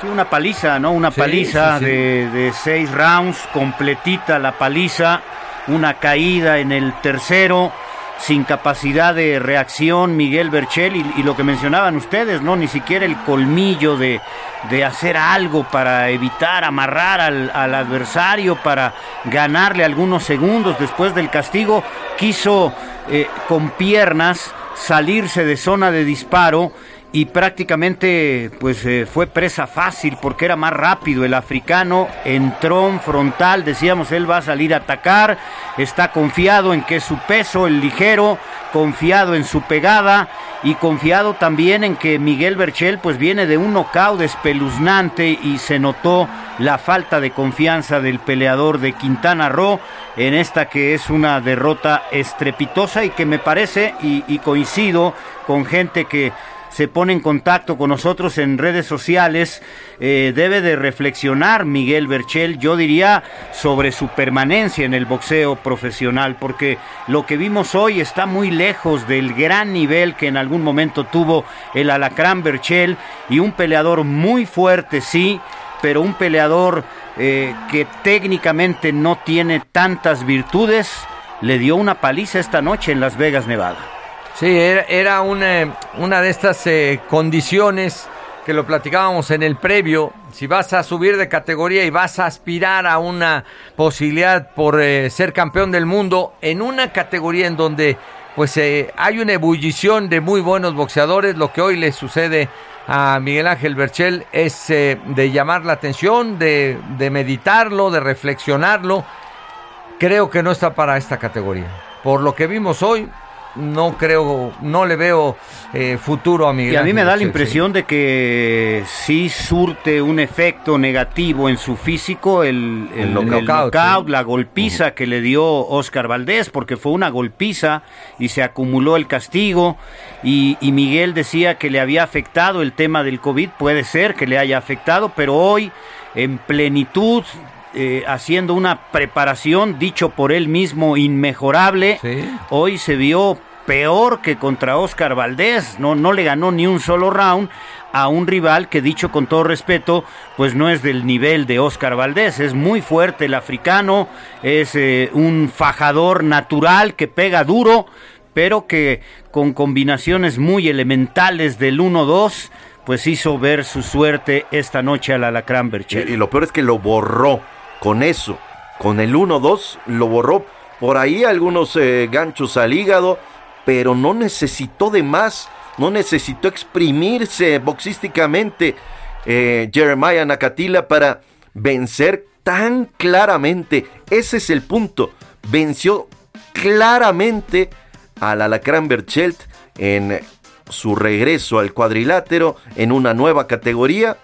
S2: Sí, una paliza, ¿no? Una
S4: Sí,
S2: paliza
S4: sí.
S2: De, de seis rounds, completita la paliza, una caída en el tercero, sin capacidad de reacción Miguel Berchel y, lo que mencionaban ustedes, ¿no? Ni siquiera el colmillo de, de hacer algo para evitar, amarrar al, al adversario, para ganarle algunos segundos después del castigo, quiso eh, con piernas salirse de zona de disparo y prácticamente pues eh, fue presa fácil porque era más rápido. El africano entró en frontal decíamos él va a salir a atacar. Está confiado en que su peso el ligero confiado en su pegada y confiado también en que Miguel Berchel pues viene de un knockout espeluznante y se notó la falta de confianza del peleador de Quintana Roo en esta que es una derrota estrepitosa y que me parece y coincido con gente que se pone en contacto con nosotros en redes sociales, eh, debe de reflexionar Miguel Berchel, yo diría, sobre su permanencia en el boxeo profesional, porque lo que vimos hoy está muy lejos del gran nivel que en algún momento tuvo el Alacrán Berchel y un peleador muy fuerte, sí, pero un peleador eh, que técnicamente no tiene tantas virtudes, le dio una paliza esta noche en Las Vegas, Nevada.
S3: Sí, era, una, una de estas eh, condiciones que lo platicábamos en el previo. Si vas a subir de categoría y vas a aspirar a una posibilidad por eh, ser campeón del mundo en una categoría en donde pues eh, hay una ebullición de muy buenos boxeadores, lo que hoy le sucede a Miguel Ángel Berchel es eh, de llamar la atención, de, de meditarlo, de reflexionarlo. Creo que no está para esta categoría. Por lo que vimos hoy, no creo, no le veo eh, futuro a Miguel.
S2: Y a mí me da la impresión de que sí surte un efecto negativo en su físico el, el,
S3: El
S2: el
S3: knockout, sí.
S2: la golpiza que le dio Oscar Valdés, porque fue una golpiza y se acumuló el castigo. Y, y Miguel decía que le había afectado el tema del COVID, puede ser que le haya afectado, pero hoy en plenitud, eh, haciendo una preparación, dicho por él mismo, inmejorable, hoy se vio peor que contra Oscar Valdés, no, no le ganó ni un solo round a un rival que dicho con todo respeto, pues no es del nivel de Oscar Valdés, es muy fuerte el africano, es eh, un fajador natural que pega duro, pero que con combinaciones muy elementales del 1-2, pues hizo ver su suerte esta noche al Alacrán Berchel.
S4: Y, lo peor es que lo borró con eso. con el 1-2 lo borró por ahí algunos eh, ganchos al hígado, pero no necesitó de más, no necesitó exprimirse boxísticamente eh, Jeremiah Nakatila para vencer tan claramente. Ese es el punto. Venció claramente al Alacrán Berchelt en su regreso al cuadrilátero en una nueva categoría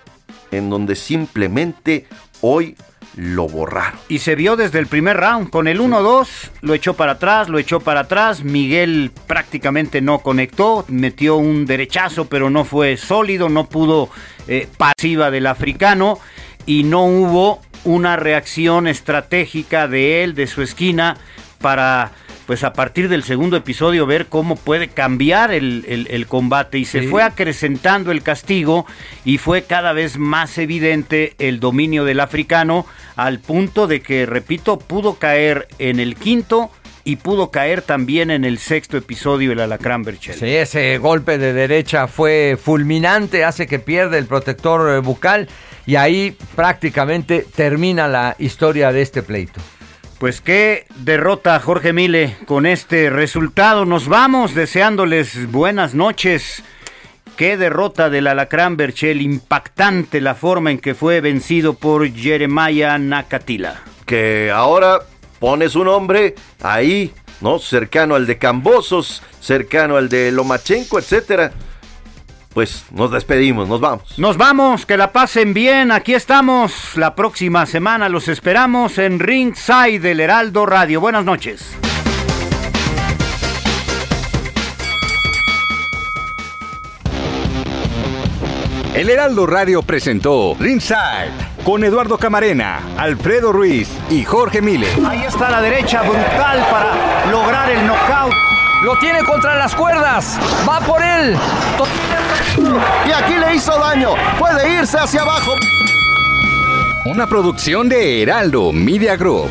S4: en donde simplemente hoy lo borraron.
S2: Y se vio desde el primer round, con el 1-2, lo echó para atrás, lo echó para atrás, Miguel prácticamente no conectó, metió un derechazo, pero no fue sólido, no pudo eh, pasiva del africano y no hubo una reacción estratégica de él, de su esquina, para pues a partir del segundo episodio ver cómo puede cambiar el, combate y se fue acrecentando el castigo y fue cada vez más evidente el dominio del africano al punto de que, repito, pudo caer en el quinto y pudo caer también en el sexto episodio el Alacrán Berchel.
S3: Sí, ese golpe de derecha fue fulminante, hace que pierda el protector eh, bucal y ahí prácticamente termina la historia de este pleito.
S2: Pues qué derrota Jorge Mile con este resultado. Nos vamos deseándoles buenas noches. Qué derrota del Alacrán Berchel, impactante la forma en que fue vencido por Jeremiah Nakatila.
S4: Que ahora pone su nombre ahí, ¿no? Cercano al de Cambosos, cercano al de Lomachenko, etcétera pues nos despedimos, nos vamos.
S2: Nos vamos, que la pasen bien, aquí estamos. La próxima semana los esperamos en Ringside del Heraldo Radio. Buenas noches.
S1: El Heraldo Radio presentó Ringside con Eduardo Camarena, Alfredo Ruiz y Jorge Mile.
S2: Ahí está la derecha brutal para lograr el knockout.
S3: Lo tiene contra las cuerdas. Va por él.
S4: Y aquí le hizo daño. Puede irse hacia abajo.
S1: Una producción de Heraldo Media Group.